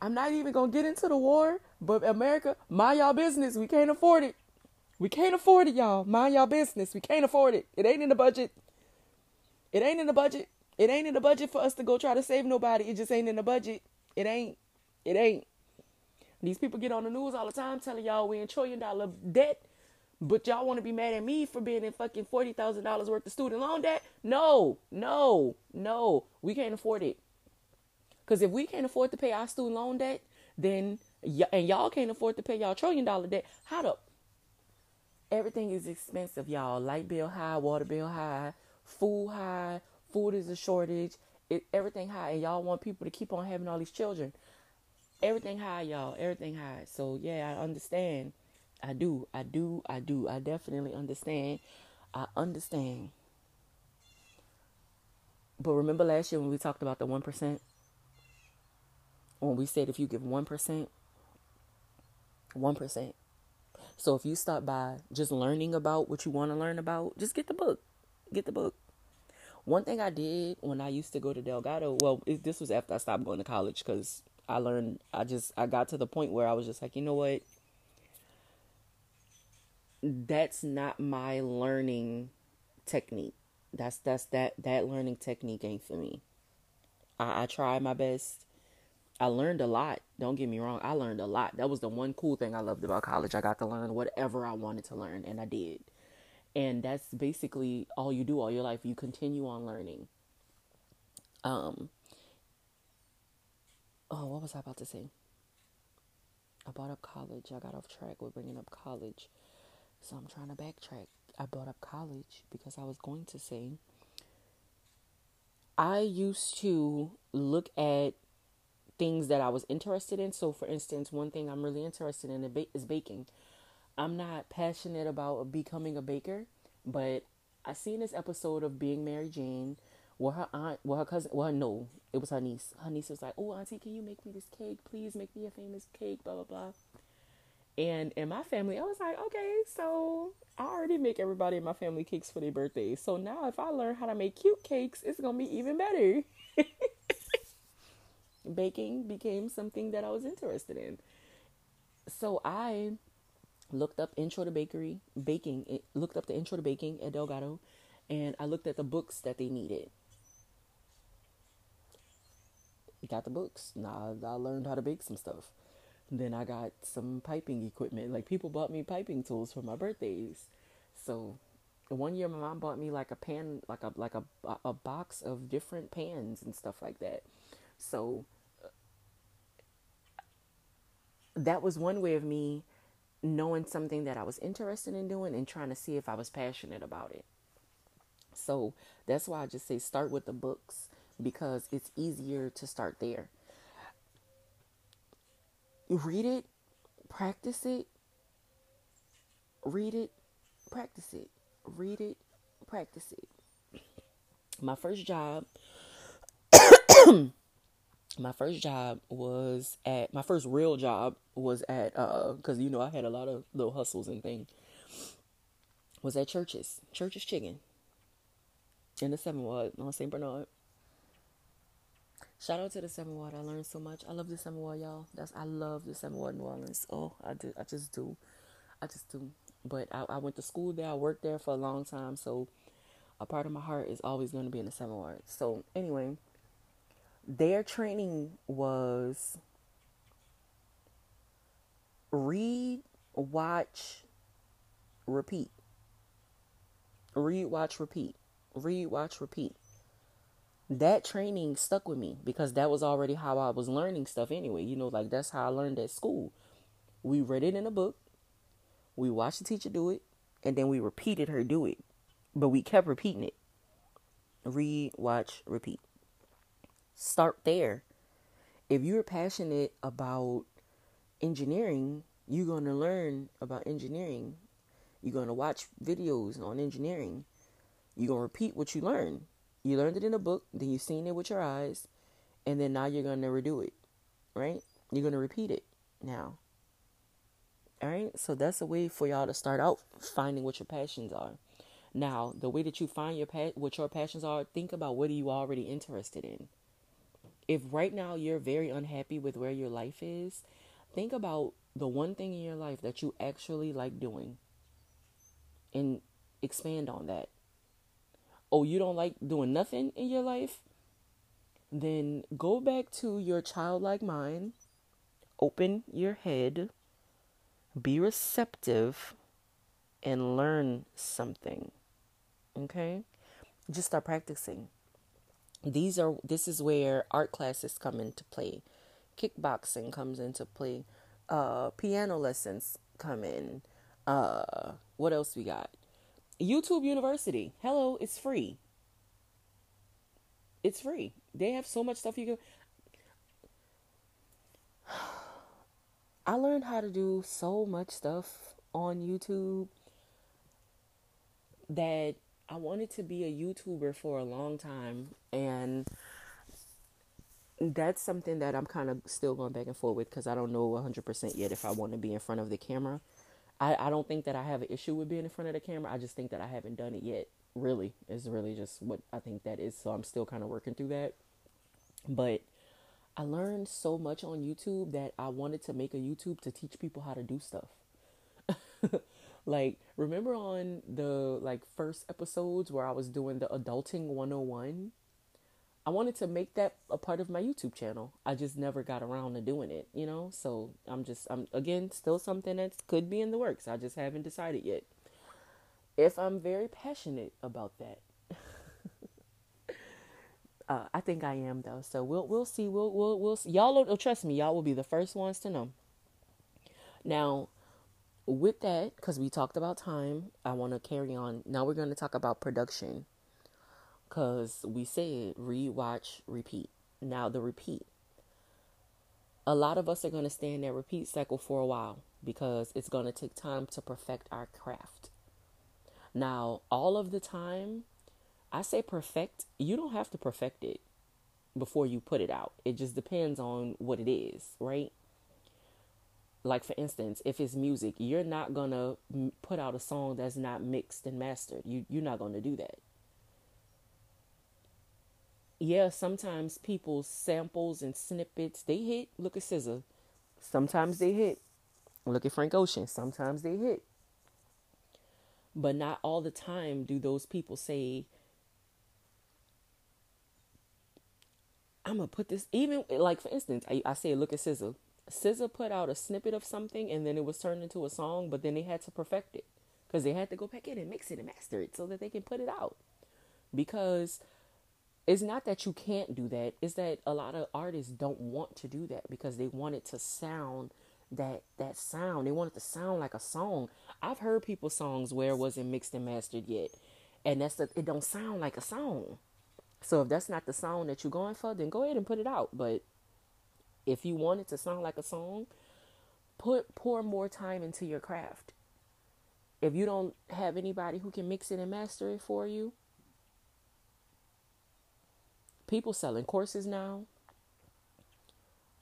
I'm not even gonna get into the war, but America, mind y'all business. We can't afford it. We can't afford it, y'all. Mind y'all business. We can't afford it. It ain't in the budget. It ain't in the budget. It ain't in the budget for us to go try to save nobody. It just ain't in the budget. It ain't. It ain't. These people get on the news all the time telling y'all we're in trillion dollar debt, but y'all want to be mad at me for being in fucking forty thousand dollars worth of student loan debt? No, no, no. We can't afford it. Cause if we can't afford to pay our student loan debt, then y- and y'all can't afford to pay y'all trillion dollar debt, how the everything is expensive, y'all. Light bill high, water bill high, food high, food is a shortage, it, everything high, and y'all want people to keep on having all these children. Everything high, y'all. Everything high. So yeah, I understand. I do. I do. I do. I definitely understand. I understand. But remember last year when we talked about the one percent? When we said if you give one percent, one percent. So if you start by just learning about what you want to learn about, just get the book. Get the book. One thing I did when I used to go to Delgado, well, it, this was after I stopped going to college because I learned, I just, I got to the point where I was just like, you know what? That's not my learning technique. That's, that's, that, that learning technique ain't for me. I, I tried my best. I learned a lot. Don't get me wrong. I learned a lot. That was the one cool thing I loved about college. I got to learn whatever I wanted to learn, and I did. And that's basically all you do all your life. You continue on learning. Um. Oh, what was I about to say? I brought up college. I got off track with bringing up college. So I'm trying to backtrack. I brought up college because I was going to say I used to look at things that I was interested in. So, for instance, one thing I'm really interested in is baking. I'm not passionate about becoming a baker, but I seen this episode of Being Mary Jane where her aunt, well, her cousin, well, no, it was her niece. Her niece was like, "Oh, auntie, can you make me this cake? Please make me a famous cake." Blah blah blah. And in my family, I was like, okay, so I already make everybody in my family cakes for their birthdays. So now, if I learn how to make cute cakes, it's gonna be even better. Baking became something that I was interested in. So I looked up intro to bakery baking it looked up the intro to baking at delgado and i looked at the books that they needed. Got the books. Now i learned how to bake some stuff. Then i got some piping equipment. Like people bought me piping tools for my birthdays. So one year my mom bought me like a pan like a like a, a box of different pans and stuff like that. So that was one way of me knowing something that I was interested in doing and trying to see if I was passionate about it. So that's why I just say start with the books because it's easier to start there. Read it, practice it, read it, practice it, read it, practice it. My first job <coughs> my first job was at my first real job was at uh because you know I had a lot of little hustles and things was at churches Church's Chicken in the seven ward on St. Bernard. Shout out to the seven ward. I learned so much. I love the seven ward, y'all. That's I love the seven ward New Orleans. Oh, I do. I just do. I just do. But I, I went to school there. I worked there for a long time, so a part of my heart is always going to be in the seven ward. So anyway, their training was read, watch, repeat. Read, watch, repeat. Read, watch, repeat. That training stuck with me because that was already how I was learning stuff anyway. You know, like that's how I learned at school. We read it in a book, we watched the teacher do it, and then we repeated her do it. But we kept repeating it. Read, watch, repeat. Start there. if you're passionate about engineering, you're going to learn about engineering. You're going to watch videos on engineering. You're going to repeat what you learn. You learned it in a book, then you've seen it with your eyes, and then now you're going to redo it, right? You're going to repeat it now. All right? So that's a way for y'all to start out finding what your passions are. Now, the way that you find your pa- what your passions are, think about what are you already interested in. If right now you're very unhappy with where your life is, think about the one thing in your life that you actually like doing and expand on that. Oh, you don't like doing nothing in your life? Then go back to your childlike mind, open your head, be receptive, and learn something. Okay? Just start practicing. These are this is where art classes come into play. Kickboxing comes into play. Uh, piano lessons come in. Uh, what else we got? YouTube University. Hello, it's free. It's free. They have so much stuff you can. <sighs> I learned how to do so much stuff on YouTube that I wanted to be a YouTuber for a long time, and that's something that I'm kind of still going back and forth with because I don't know 100% yet if I want to be in front of the camera. I, I don't think that I have an issue with being in front of the camera. I just think that I haven't done it yet. Really, is really just what I think that is. So I'm still kind of working through that. But I learned so much on YouTube that I wanted to make a YouTube to teach people how to do stuff. <laughs> Like, remember on the like first episodes where I was doing the adulting 101? I wanted to make that a part of my YouTube channel. I just never got around to doing it, you know? So I'm just, I'm again, still something that could be in the works. I just haven't decided yet. If I'm very passionate about that. <laughs> uh, I think I am though. So we'll, we'll see. We'll, we'll, we'll, see. y'all will, trust me. Y'all will be the first ones to know. Now, with that, because we talked about time, I want to carry on. Now we're going to talk about production. Because we said read, watch, repeat. Now, the repeat. A lot of us are going to stay in that repeat cycle for a while because it's going to take time to perfect our craft. Now, all of the time, I say perfect, you don't have to perfect it before you put it out. It just depends on what it is, right? like for instance if it's music you're not gonna put out a song that's not mixed and mastered you you're not gonna do that yeah sometimes people's samples and snippets they hit look at SZA sometimes they hit. Look at frank ocean. Sometimes they hit. But not all the time do those people say i'm gonna put this even like for instance i, I say look at SZA SZA put out a snippet of something and then it was turned into a song, but then they had to perfect it because they had to go back in and mix it and master it so that they can put it out. Because it's not that you can't do that, it's that a lot of artists don't want to do that because they want it to sound that that sound. They want it to sound like a song. I've heard people's songs where it wasn't mixed and mastered yet. And that's the it don't sound like a song. So if that's not the song that you're going for, then go ahead and put it out. But if you want it to sound like a song, put pour more time into your craft. If you don't have anybody who can mix it and master it for you, people selling courses now.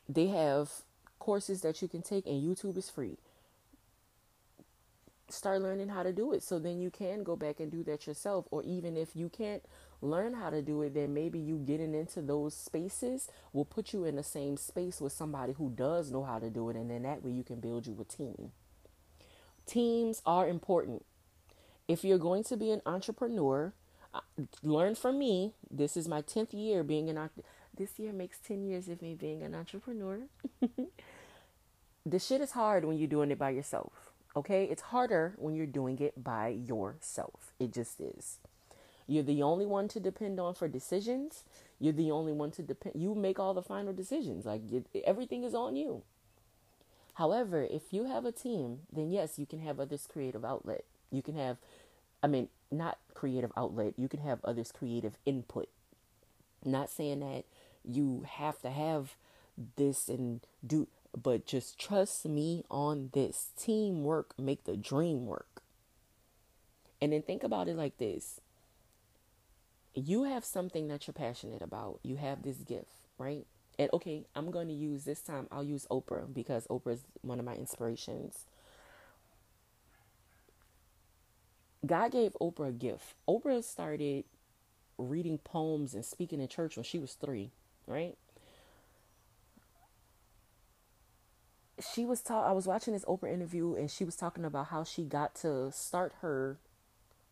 They have courses that you can take and YouTube is free. Start learning how to do it so then you can go back and do that yourself or even if you can't learn how to do it, then maybe you getting into those spaces will put you in the same space with somebody who does know how to do it, and then that way you can build you a team. Teams are important. If you're going to be an entrepreneur, learn from me. This is my 10th year being an this year makes 10 years of me being an entrepreneur. <laughs> the shit is hard when you're doing it by yourself. Okay? It's harder when you're doing it by yourself. It just is. You're the only one to depend on for decisions. You're the only one to depend. You make all the final decisions. Like everything is on you. However, if you have a team, then yes, you can have others' creative outlet. You can have, I mean, not creative outlet. You can have others' creative input. Not saying that you have to have this and do but just trust me on this. Teamwork make the dream work. And then think about it like this. You have something that you're passionate about. You have this gift, right? And okay, I'm going to use this time I'll use Oprah because Oprah is one of my inspirations. God gave Oprah a gift. Oprah started reading poems and speaking in church when she was 3, right? she was taught I was watching this Oprah interview and she was talking about how she got to start her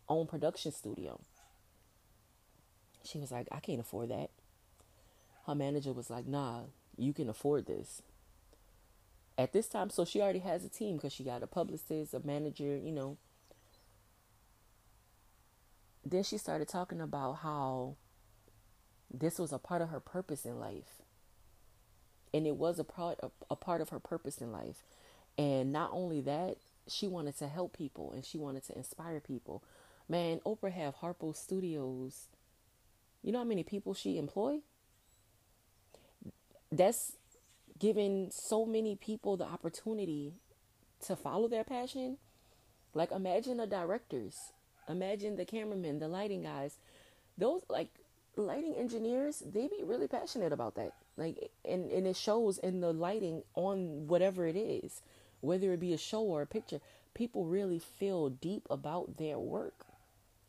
own production studio. She was like, I can't afford that. Her manager was like, Nah, you can afford this. At this time, so she already has a team because she got a publicist, a manager, you know. Then she started talking about how this was a part of her purpose in life and it was a part of, a part of her purpose in life. And not only that, she wanted to help people and she wanted to inspire people. Man, Oprah have Harpo Studios. You know how many people she employ? That's giving so many people the opportunity to follow their passion. Like imagine the directors, imagine the cameramen, the lighting guys. Those like lighting engineers, they be really passionate about that. Like and, and it shows in the lighting on whatever it is, whether it be a show or a picture, people really feel deep about their work.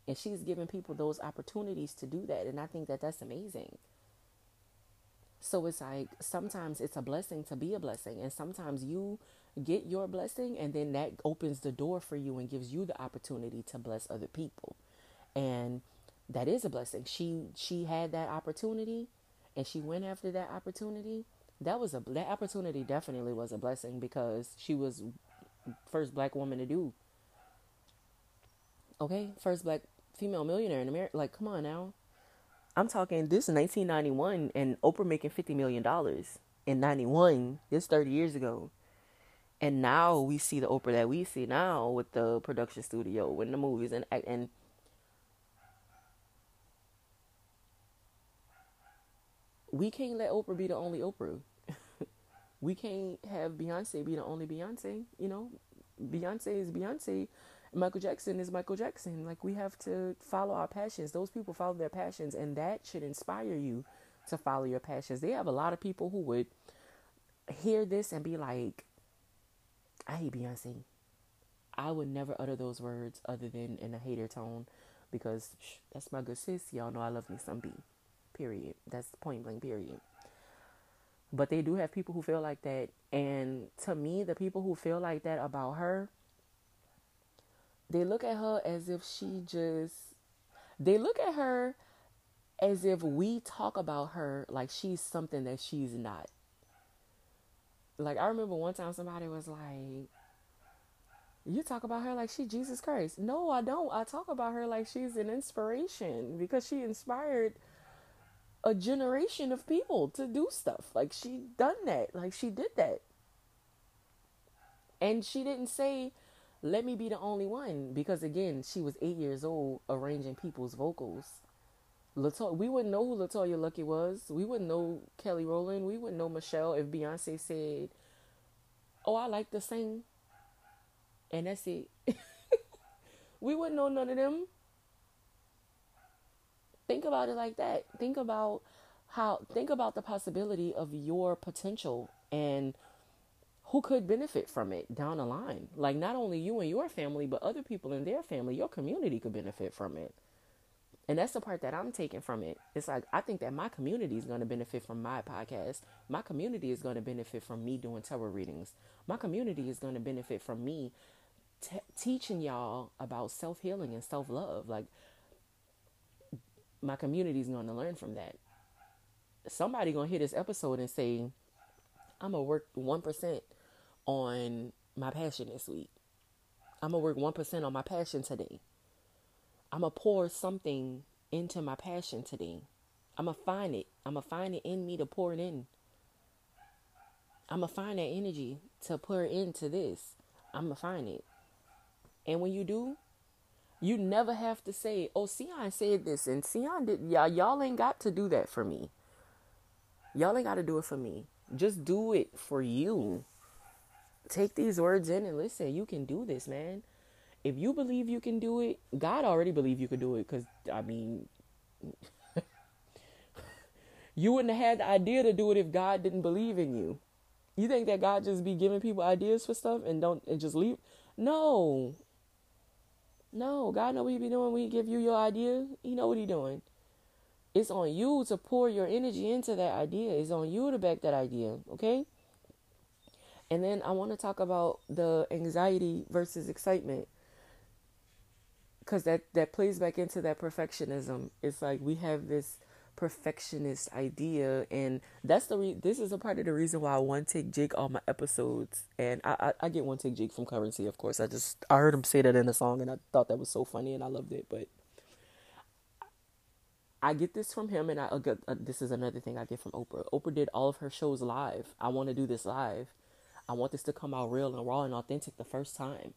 And she's giving people those opportunities to do that. And I think that that's amazing. So it's like sometimes it's a blessing to be a blessing. And sometimes you get your blessing and then that opens the door for you and gives you the opportunity to bless other people. And that is a blessing. She she had that opportunity and she went after that opportunity. That was a that opportunity definitely was a blessing because she was first black woman to do. Okay, first black female millionaire in America. Like, come on now. I'm talking this 1991 and Oprah making 50 million dollars in 91. This 30 years ago. And now we see the Oprah that we see now with the production studio and the movies and and we can't let Oprah be the only Oprah. <laughs> we can't have Beyonce be the only Beyonce. You know, Beyonce is Beyonce. Michael Jackson is Michael Jackson. Like we have to follow our passions. Those people follow their passions, and that should inspire you to follow your passions. They have a lot of people who would hear this and be like, "I hate Beyonce." I would never utter those words other than in a hater tone, because that's my good sis. Y'all know I love me some B. Period. That's point blank, period. But they do have people who feel like that. And to me, the people who feel like that about her, they look at her as if she just, they look at her as if we talk about her like she's something that she's not. Like, I remember one time somebody was like, you talk about her like she Jesus Christ. No, I don't. I talk about her like she's an inspiration because she inspired a generation of people to do stuff. Like she done that. Like she did that. And she didn't say, let me be the only one. Because again, she was eight years old arranging people's vocals. LeToya, we wouldn't know who LeToya Luckett was. We wouldn't know Kelly Rowland. We wouldn't know Michelle if Beyonce said, Oh, I like to sing. And that's it. <laughs> we wouldn't know none of them. Think about it like that. Think about how think about the possibility of your potential and who could benefit from it down the line. Like not only you and your family, but other people in their family, your community could benefit from it. And that's the part that I'm taking from it. It's like I think that my community is going to benefit from my podcast. My community is going to benefit from me doing tarot readings. My community is going to benefit from me t- teaching y'all about self healing and self love. Like my community is going to learn from that. Somebody going to hear this episode and say, I'm to work 1% on my passion this week. I'm to work 1% on my passion today. I'm going to pour something into my passion today. I'm going to find it. I'm going to find it in me to pour it in. I'm going to find that energy to pour into this. I'm going to find it. And when you do, you never have to say, "Oh, Sion said this," and Sion did. Y'all, y'all ain't got to do that for me. Y'all ain't got to do it for me. Just do it for you. Take these words in and listen. You can do this, man. If you believe you can do it, God already believe you can do it. Cause I mean, <laughs> you wouldn't have had the idea to do it if God didn't believe in you. You think that God just be giving people ideas for stuff and don't and just leave? No. No, God know what he be doing when he give you your idea. He know what he doing. It's on you to pour your energy into that idea. It's on you to back that idea, okay? And then I want to talk about the anxiety versus excitement. Cuz that that plays back into that perfectionism. It's like we have this perfectionist idea and that's the re- this is a part of the reason why I to take Jake all my episodes and I, I, I get one take Jake from Curren$y of course I just I heard him say that in a song and I thought that was so funny and I loved it but I get this from him, and I get, uh, this is another thing I get from Oprah. Oprah did all of her shows live. I want to do this live. I want this to come out real and raw and authentic the first time.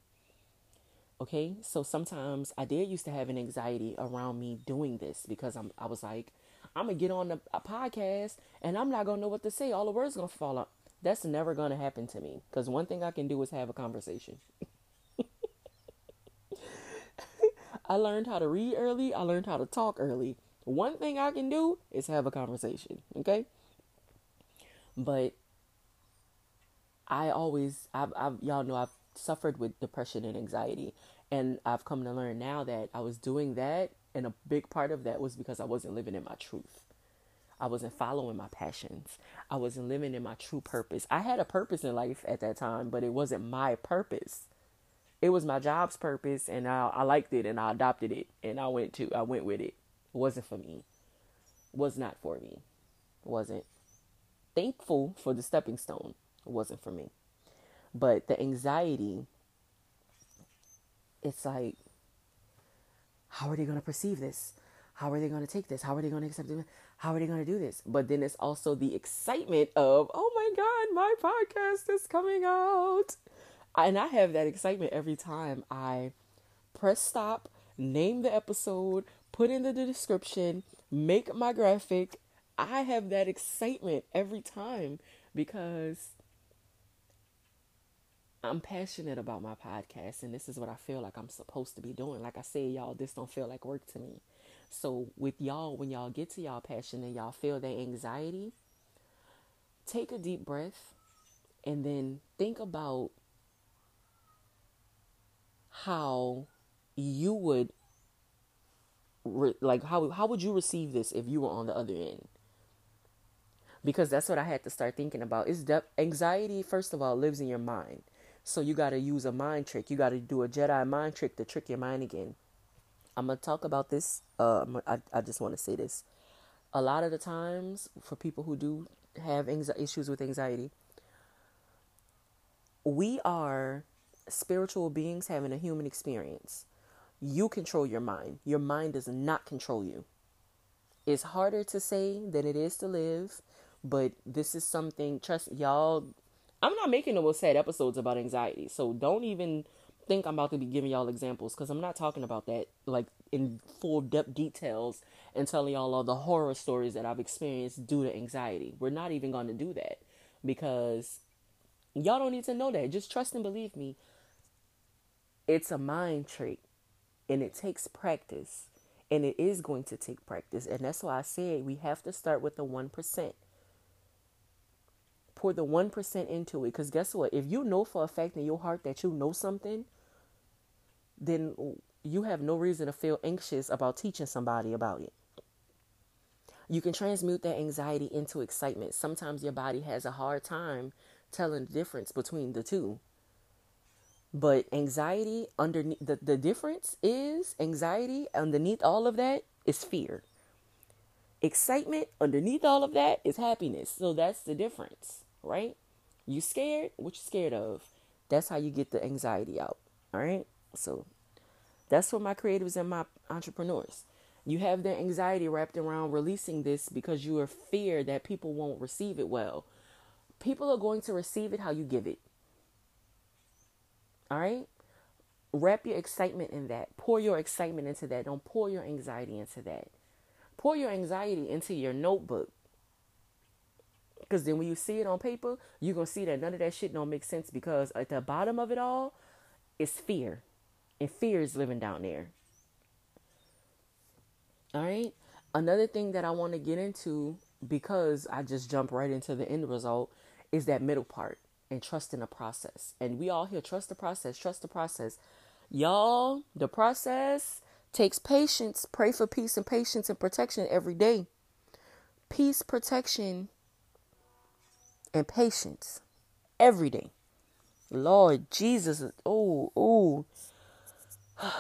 Okay, so sometimes I did used to have an anxiety around me doing this because I'm I was like, I'm gonna get on a, a podcast and I'm not gonna know what to say. All the words gonna fall out. That's never gonna happen to me because one thing I can do is have a conversation. <laughs> I learned how to read early. I learned how to talk early. One thing I can do is have a conversation, okay? But I always, I've, I've, y'all know I've suffered with depression and anxiety, and I've come to learn now that I was doing that, and a big part of that was because I wasn't living in my truth. I wasn't following my passions. I wasn't living in my true purpose. I had a purpose in life at that time, but it wasn't my purpose. It was my job's purpose, and I, I liked it, and I adopted it, and I went to, I went with it It wasn't for me. It Was not for me. It Wasn't thankful for the stepping stone. It wasn't for me. But the anxiety, it's like, how are they going to perceive this? How are they going to take this? How are they going to accept it? How are they going to do this? But then it's also the excitement of, oh my God, my podcast is coming out. And I have that excitement every time I press stop, name the episode, put in the description, make my graphic. I have that excitement every time because I'm passionate about my podcast and this is what I feel like I'm supposed to be doing. Like I said, y'all, this don't feel like work to me. So with y'all, when y'all get to y'all passion and y'all feel that anxiety, take a deep breath and then think about how you would like how how would you receive this if you were on the other end? Because that's what I had to start thinking about. Is that anxiety first of all lives in your mind. So you got to use a mind trick. You got to do a Jedi mind trick to trick your mind again. I'm going to talk about this uh I I just want to say this. A lot of the times for people who do have issues with anxiety, we are spiritual beings having a human experience. You control your mind. Your mind does not control you. It's harder to say than it is to live, but this is something, trust y'all. I'm not making no more sad episodes about anxiety, so don't even think I'm about to be giving y'all examples because I'm not talking about that like in full depth details and telling y'all all the horror stories that I've experienced due to anxiety. We're not even going to do that because y'all don't need to know that. Just trust and believe me. It's a mind trick and it takes practice and it is going to take practice and that's why i said we have to start with the 1% pour the 1% into it. Because guess what? If you know for a fact in your heart that you know something then you have no reason to feel anxious about teaching somebody about it. You can transmute that anxiety into excitement. Sometimes your body has a hard time telling the difference between the two. But anxiety underneath the, the difference is anxiety underneath all of that is fear. Excitement underneath all of that is happiness. So that's the difference, right? You scared? What you scared of? That's how you get the anxiety out. All right. So that's for my creatives and my entrepreneurs. You have their anxiety wrapped around releasing this because you are fear that people won't receive it well. People are going to receive it how you give it. All right? Wrap your excitement in that. Pour your excitement into that. Don't pour your anxiety into that. Pour your anxiety into your notebook. Because then when you see it on paper, you're going to see that none of that shit don't make sense because at the bottom of it all is fear. And fear is living down there. All right. Another thing that I want to get into because I just jump right into the end result is that middle part and trust in the process. And we all here trust the process, trust the process. Y'all, the process takes patience. Pray for peace and patience and protection every day. Peace, protection, and patience every day. Lord Jesus, oh, oh. <sighs>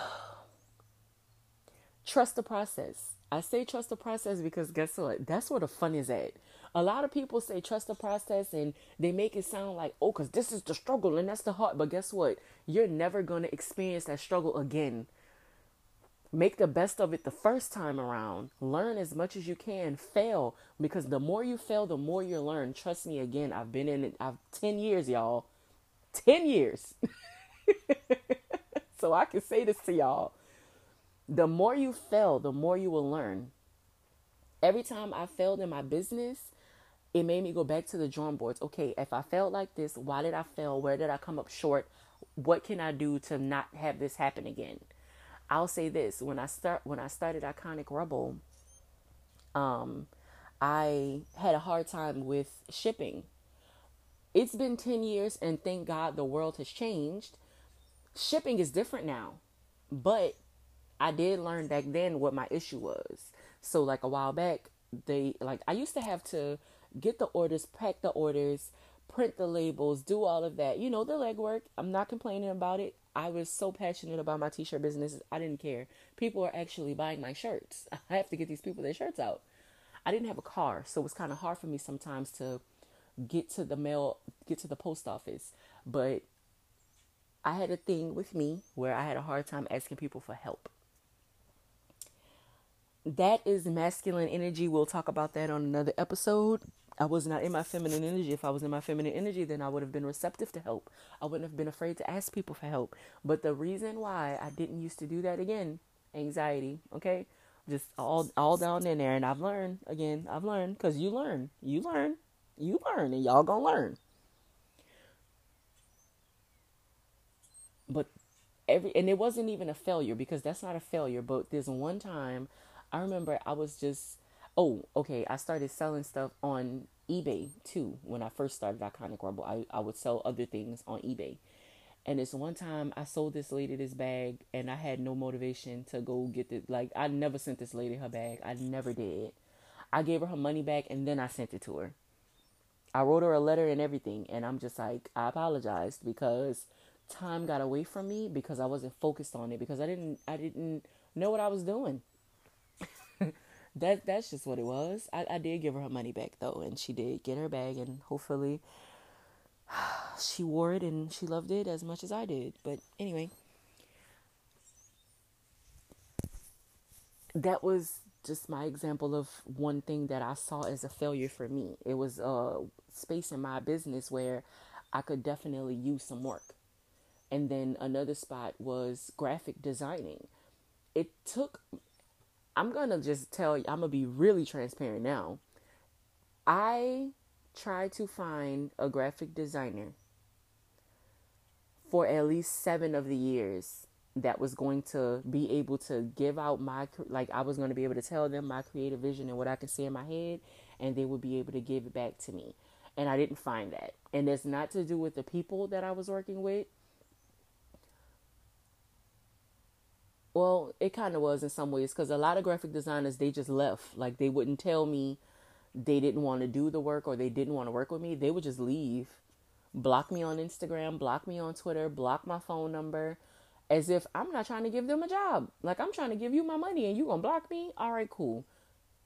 trust the process. I say trust the process because guess what? That's where the fun is at. A lot of people say trust the process and they make it sound like, oh, because this is the struggle and that's the heart. But guess what? You're never going to experience that struggle again. Make the best of it the first time around. Learn as much as you can. Fail because the more you fail, the more you learn. Trust me again, I've been in it. I've 10 years, y'all. 10 years. <laughs> so I can say this to y'all. The more you fail, the more you will learn. Every time I failed in my business, it made me go back to the drawing boards. Okay, if I felt like this, why did I fail? Where did I come up short? What can I do to not have this happen again? I'll say this: when I start when I started Iconic Rebel, um, I had a hard time with shipping. It's been ten years, and thank God the world has changed. Shipping is different now, but I did learn back then what my issue was. So like a while back, they like I used to have to get the orders, pack the orders, print the labels, do all of that. You know, the legwork. I'm not complaining about it. I was so passionate about my t-shirt business. I didn't care. People are actually buying my shirts. <laughs> I have to get these people their shirts out. I didn't have a car, so it was kind of hard for me sometimes to get to the mail, get to the post office. But I had a thing with me where I had a hard time asking people for help. That is masculine energy. We'll talk about that on another episode. I was not in my feminine energy. If I was in my feminine energy, then I would have been receptive to help. I wouldn't have been afraid to ask people for help. But the reason why I didn't used to do that again, anxiety, okay? Just all all down in there and I've learned again, I've learned cuz you learn. You learn. You learn and y'all going to learn. But every and it wasn't even a failure because that's not a failure, but this one time I remember I was just oh, okay, I started selling stuff on eBay too when I first started Iconic Rebel. I, I would sell other things on eBay. And this one time I sold this lady this bag and I had no motivation to go get it. Like I never sent this lady her bag. I never did. I gave her her money back and then I sent it to her. I wrote her a letter and everything and I'm just like I apologized because time got away from me because I wasn't focused on it because I didn't I didn't know what I was doing that that's just what it was. I, I did give her her money back though, and she did get her bag, and hopefully <sighs> she wore it and she loved it as much as I did. But anyway, that was just my example of one thing that I saw as a failure for me. It was a space in my business where I could definitely use some work. And then another spot was graphic designing. It took I'm going to just tell you, I'm going to be really transparent now. I tried to find a graphic designer for at least seven of the years that was going to be able to give out my like I was going to be able to tell them my creative vision and what I can see in my head and they would be able to give it back to me and I didn't find that and it's not to do with the people that I was working with Well, it kind of was in some ways because a lot of graphic designers they just left. Like they wouldn't tell me they didn't want to do the work or they didn't want to work with me. They would just leave, block me on Instagram, block me on Twitter, block my phone number, as if I'm not trying to give them a job. Like I'm trying to give you my money and you gonna block me? All right, cool.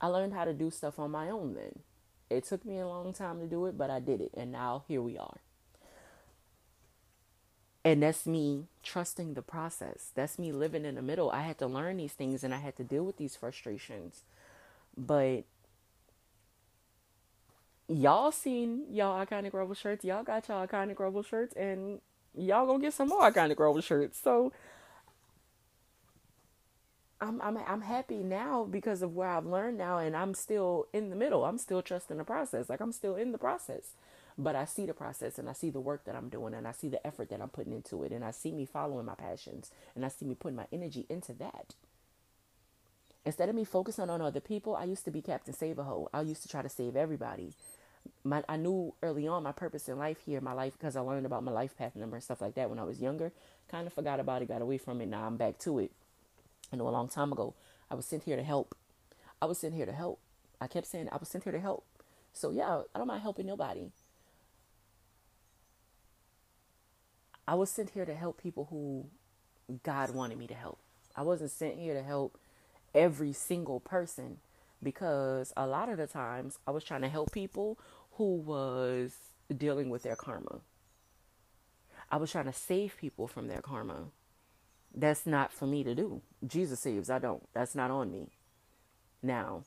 I learned how to do stuff on my own then. It took me a long time to do it, but I did it, and now here we are. And that's me trusting the process. That's me living in the middle. I had to learn these things and I had to deal with these frustrations. But y'all seen y'all iconic rebel shirts. Y'all got y'all iconic rebel shirts and y'all gonna get some more iconic rebel shirts. So I'm I'm I'm happy now because of where I've learned now and I'm still in the middle. I'm still trusting the process. Like I'm still in the process. But I see the process and I see the work that I'm doing and I see the effort that I'm putting into it and I see me following my passions and I see me putting my energy into that. Instead of me focusing on other people, I used to be Captain Save a Hoe. I used to try to save everybody. My, I knew early on my purpose in life here, my life, because I learned about my life path number and stuff like that when I was younger. Kind of forgot about it, got away from it. Now I'm back to it. I know a long time ago, I was sent here to help. I was sent here to help. I kept saying I was sent here to help. So yeah, I don't mind helping nobody. I was sent here to help people who God wanted me to help. I wasn't sent here to help every single person because a lot of the times I was trying to help people who was dealing with their karma. I was trying to save people from their karma. That's not for me to do. Jesus saves, I don't. That's not on me. Now,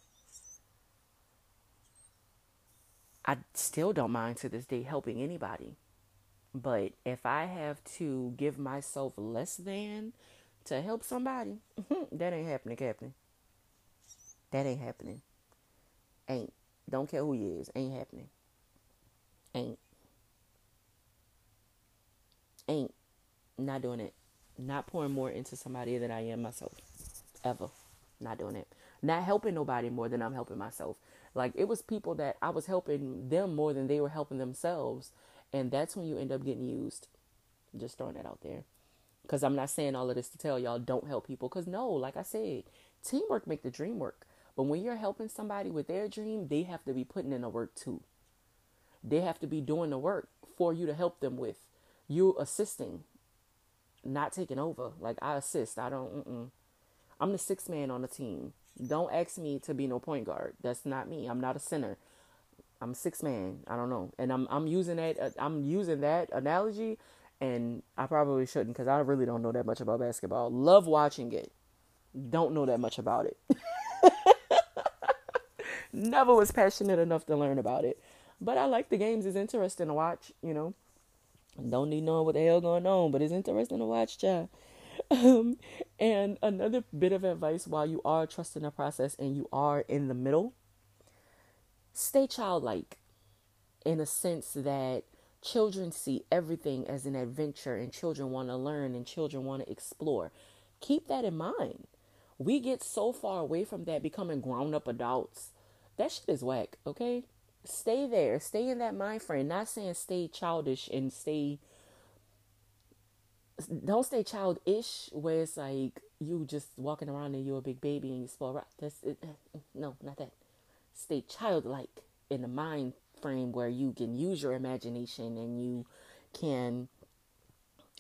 I still don't mind to this day helping anybody. But if I have to give myself less than to help somebody, <laughs> that ain't happening, Captain. That ain't happening. Ain't. Don't care who he is. Ain't happening. Ain't. Ain't. Not doing it. Not pouring more into somebody than I am myself. Ever. Not doing it. Not helping nobody more than I'm helping myself. Like it was people that I was helping them more than they were helping themselves. And that's when you end up getting used. Just throwing that out there. Because I'm not saying all of this to tell y'all don't help people. Because no, like I said, teamwork make the dream work. But when you're helping somebody with their dream, they have to be putting in the work too. They have to be doing the work for you to help them with. You assisting, not taking over. Like I assist. I don't. Mm-mm. I'm the sixth man on the team. Don't ask me to be no point guard. That's not me. I'm not a center. I'm six man. I don't know. And I'm I'm using that. Uh, I'm using that analogy, and I probably shouldn't because I really don't know that much about basketball. Love watching it. Don't know that much about it. <laughs> Never was passionate enough to learn about it. But I like the games. It's interesting to watch, you know. Don't need know what the hell going on, but it's interesting to watch, child. Um, and another bit of advice while you are trusting the process and you are in the middle, stay childlike in a sense that children see everything as an adventure and children want to learn and children want to explore. Keep that in mind. We get so far away from that becoming grown up adults. That shit is whack, okay? Stay there. Stay in that mind frame. Not saying stay childish and stay don't stay childish where it's like you just walking around and you're a big baby and you spoil. That's it. No, not that. Stay childlike in the mind frame where you can use your imagination and you can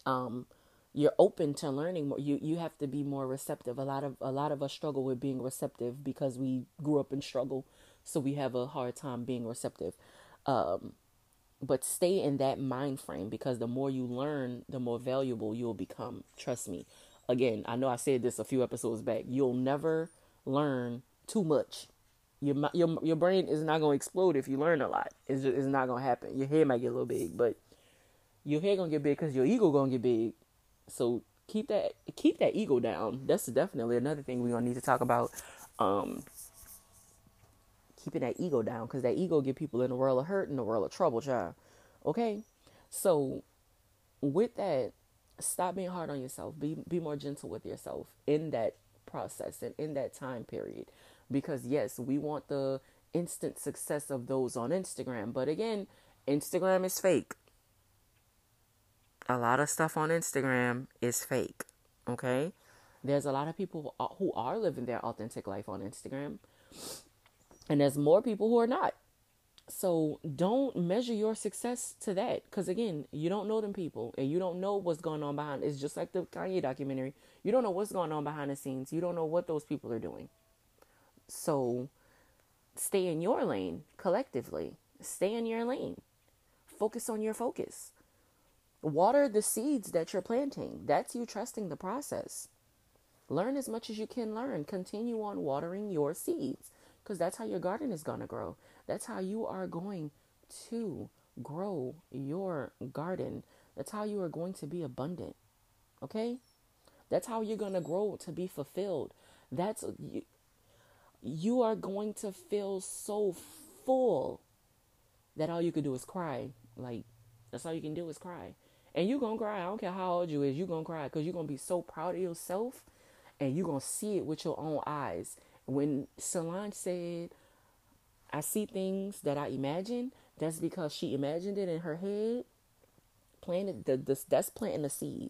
um you're open to learning more. You you have to be more receptive. A lot of a lot of us struggle with being receptive because we grew up in struggle so we have a hard time being receptive. Um but stay in that mind frame because the more you learn the more valuable you'll become. Trust me. Again i know i said this a few episodes back. You'll never learn too much your your your brain is not going to explode if you learn a lot. It's just, it's not going to happen. Your head might get a little big but your head going to get big cuz your ego going to get big. So keep that keep that ego down. That's definitely another thing we're going to need to talk about um keeping that ego down because that ego get people in a world of hurt and a world of trouble, child. Okay, so with that, stop being hard on yourself. Be be more gentle with yourself in that process and in that time period, because yes, we want the instant success of those on Instagram, but again, Instagram is fake. A lot of stuff on Instagram is fake. Okay, there's a lot of people who are living their authentic life on Instagram and there's more people who are not. So don't measure your success to that. Because again, you don't know them people and you don't know what's going on behind. It's just like the Kanye documentary. You don't know what's going on behind the scenes. You don't know what those people are doing. So stay in your lane collectively. Stay in your lane. Focus on your focus. Water the seeds that you're planting. That's you trusting the process. Learn as much as you can learn. Continue on watering your seeds because that's how your garden is going to grow. That's how you are going to grow your garden. That's how you are going to be abundant. Okay? That's how you're going to grow to be fulfilled. That's you, are going to feel so full that all you can do is cry. Like that's all you can do is cry. And you're going to cry. I don't care how old you is. You're going to cry because you're going to be so proud of yourself and you're going to see it with your own eyes. When Solange said, I see things that I imagine, that's because she imagined it in her head. Planted the, the that's planting the seed.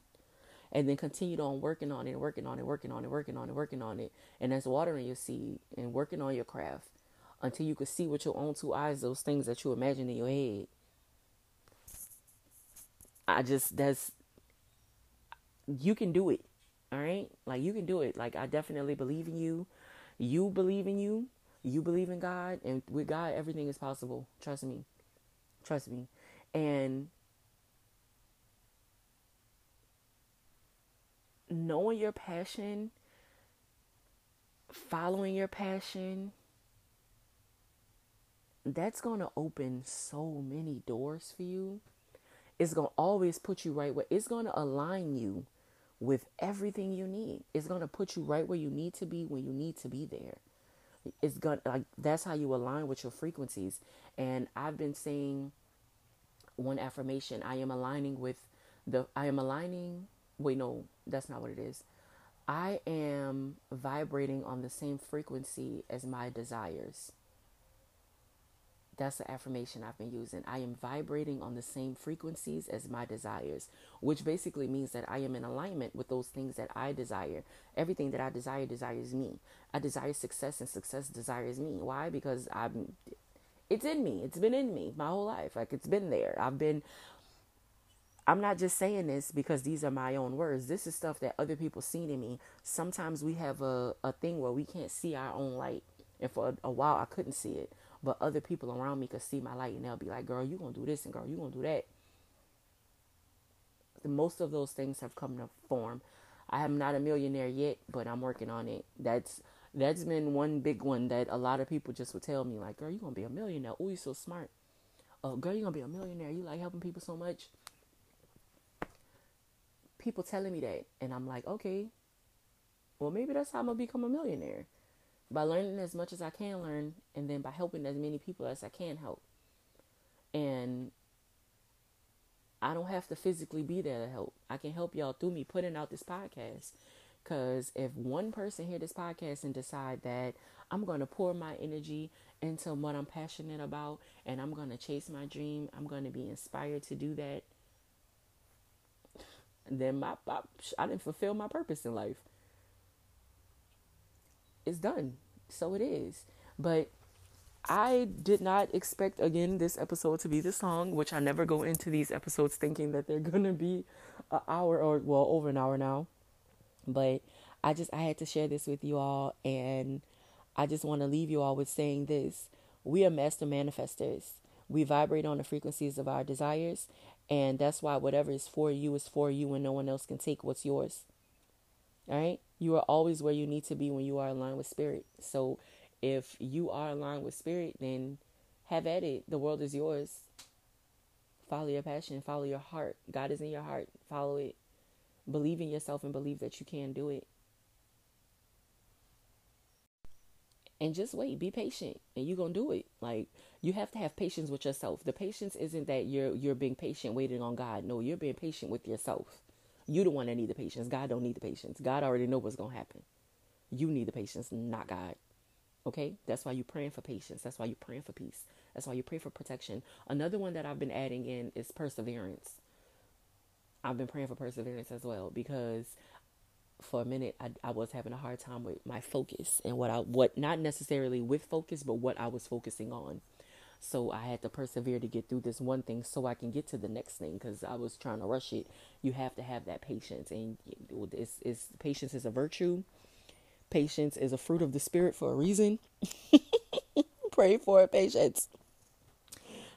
And then continued on working on it, working on it, working on it, working on it, working on it. And that's watering your seed and working on your craft until you could see with your own two eyes those things that you imagine in your head. I just that's you can do it. All right? Like you can do it. Like I definitely believe in you. You believe in you. You believe in God and with God everything is possible. Trust me. Trust me. And knowing your passion, following your passion, that's going to open so many doors for you it's going to always put you right where it's going to align you with everything you need. It's going to put you right where you need to be when you need to be there. It's going to like that's how you align with your frequencies. And I've been saying one affirmation, I am aligning with the I am aligning wait no, that's not what it is. I am vibrating on the same frequency as my desires. That's the affirmation I've been using. I am vibrating on the same frequencies as my desires, which basically means that I am in alignment with those things that I desire. Everything that I desire desires me. I desire success and success desires me. Why? Because I'm it's in me. It's been in me my whole life. Like it's been there. I've been I'm not just saying this because these are my own words. This is stuff that other people seen in me. Sometimes we have a, a thing where we can't see our own light. And for a, a while I couldn't see it but other people around me could see my light and they'll be like, girl, you going to do this and girl, you going to do that. Most of those things have come to form. I am not a millionaire yet, but I'm working on it. That's that's been one big one that a lot of people just would tell me, like, girl, you're gonna be a millionaire. Oh, you're so smart. Oh, girl, you're gonna be a millionaire. You like helping people so much. People telling me that, and I'm like, okay, well, maybe that's how I'm gonna become a millionaire by learning as much as I can learn and then by helping as many people as I can help. And I don't have to physically be there to help. I can help y'all through me putting out this podcast. Because if one person hear this podcast and decide that I'm going to pour my energy into what I'm passionate about and I'm going to chase my dream, I'm going to be inspired to do that, then my, I, I didn't fulfill my purpose in life it's done. So it is. But I did not expect again this episode to be this long, which I never go into these episodes thinking that they're <laughs> gonna be an hour or well over an hour now. But I just I had to share this with you all and I just want to leave you all with saying this. We are master manifestors. We vibrate on the frequencies of our desires, and that's why whatever is for you is for you and no one else can take what's yours. All right? You are always where you need to be when you are aligned with spirit. So if you are aligned with spirit, then have at it. The world is yours. Follow your passion, follow your heart. God is in your heart. Follow it. Believe in yourself and believe that you can do it. and just wait be patient and you're gonna do it like you have to have patience with yourself the patience isn't that you're you're being patient waiting on god no you're being patient with yourself you the one that need the patience. God don't need the patience. God already know what's gonna happen. You need the patience, not God. Okay? That's why you're praying for patience. That's why you're praying for peace. That's why you pray for protection. Another one that I've been adding in is perseverance. I've been praying for perseverance as well because for a minute I, I was having a hard time with my focus and what I what not necessarily with focus but what I was focusing on. So I had to persevere to get through this one thing so I can get to the next thing because I was trying to rush it. You have to have that patience, and it's, it's patience is a virtue. Patience is a fruit of the spirit for a reason. <laughs> Pray for it, patience.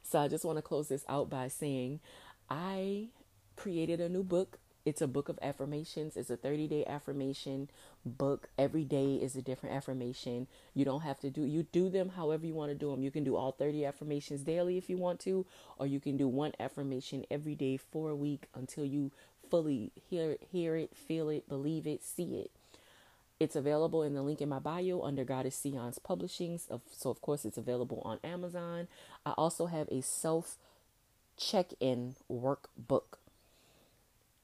So I just want to close this out by saying I created a new book it's a book of affirmations. It's a 30 day affirmation book. Every day is a different affirmation. You don't have to do you do them however you want to do them. You can do all 30 affirmations daily if you want to, or you can do one affirmation every day for a week until you fully hear hear it, feel it, believe it, see it. It's available in the link in my bio under Goddess Seance Publishings. So, of course, it's available on Amazon. I also have a self check in workbook.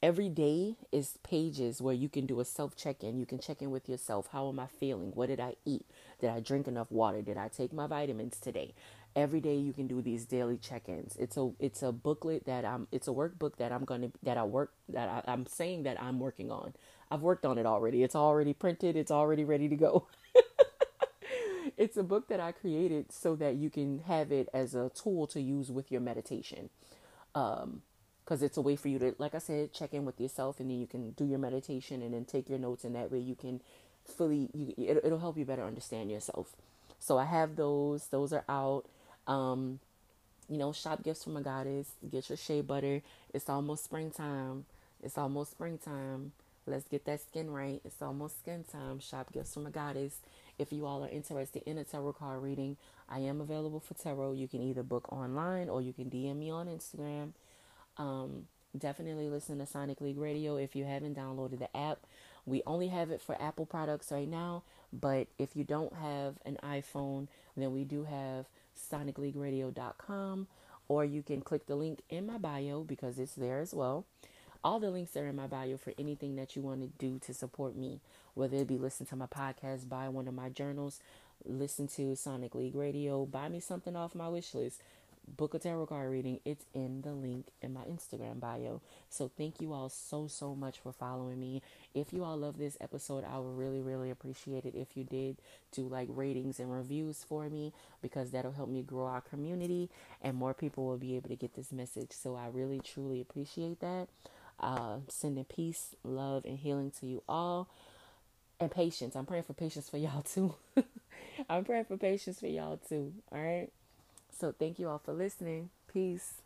Every day is pages where you can do a self check in. You can check in with yourself. How am I feeling? What did I eat? Did I drink enough water? Did I take my vitamins today? Every day you can do these daily check-ins. It's a it's a booklet that I'm it's a workbook that I'm gonna that I work that I, I'm saying that I'm working on. I've worked on it already. It's already printed. It's already ready to go. <laughs> it's a book that I created so that you can have it as a tool to use with your meditation. Um, because it's a way for you to, like I said, check in with yourself, and then you can do your meditation, and then take your notes, and that way you can fully, you, it, it'll help you better understand yourself. So I have those; those are out. Um, you know, shop gifts from a goddess. Get your shea butter. It's almost springtime. It's almost springtime. Let's get that skin right. It's almost skin time. Shop gifts from a goddess. If you all are interested in a tarot card reading, I am available for tarot. You can either book online or you can DM me on Instagram. Um, definitely listen to Sonic League Radio if you haven't downloaded the app. We only have it for Apple products right now, but if you don't have an iPhone, then we do have sonicleagueradio.com or you can click the link in my bio because it's there as well. All the links are in my bio for anything that you want to do to support me, whether it be listen to my podcast, buy one of my journals, listen to Sonic League Radio, buy me something off my wish list book a tarot card reading, it's in the link in my Instagram bio. So thank you all so so much for following me. If you all love this episode, I would really really appreciate it if you did do like ratings and reviews for me because that'll help me grow our community and more people will be able to get this message. So I really truly appreciate that. Uh, sending peace, love, and healing to you all. And patience. I'm praying for patience for y'all too. <laughs> I'm praying for patience for y'all too. All right. So thank you all for listening. Peace.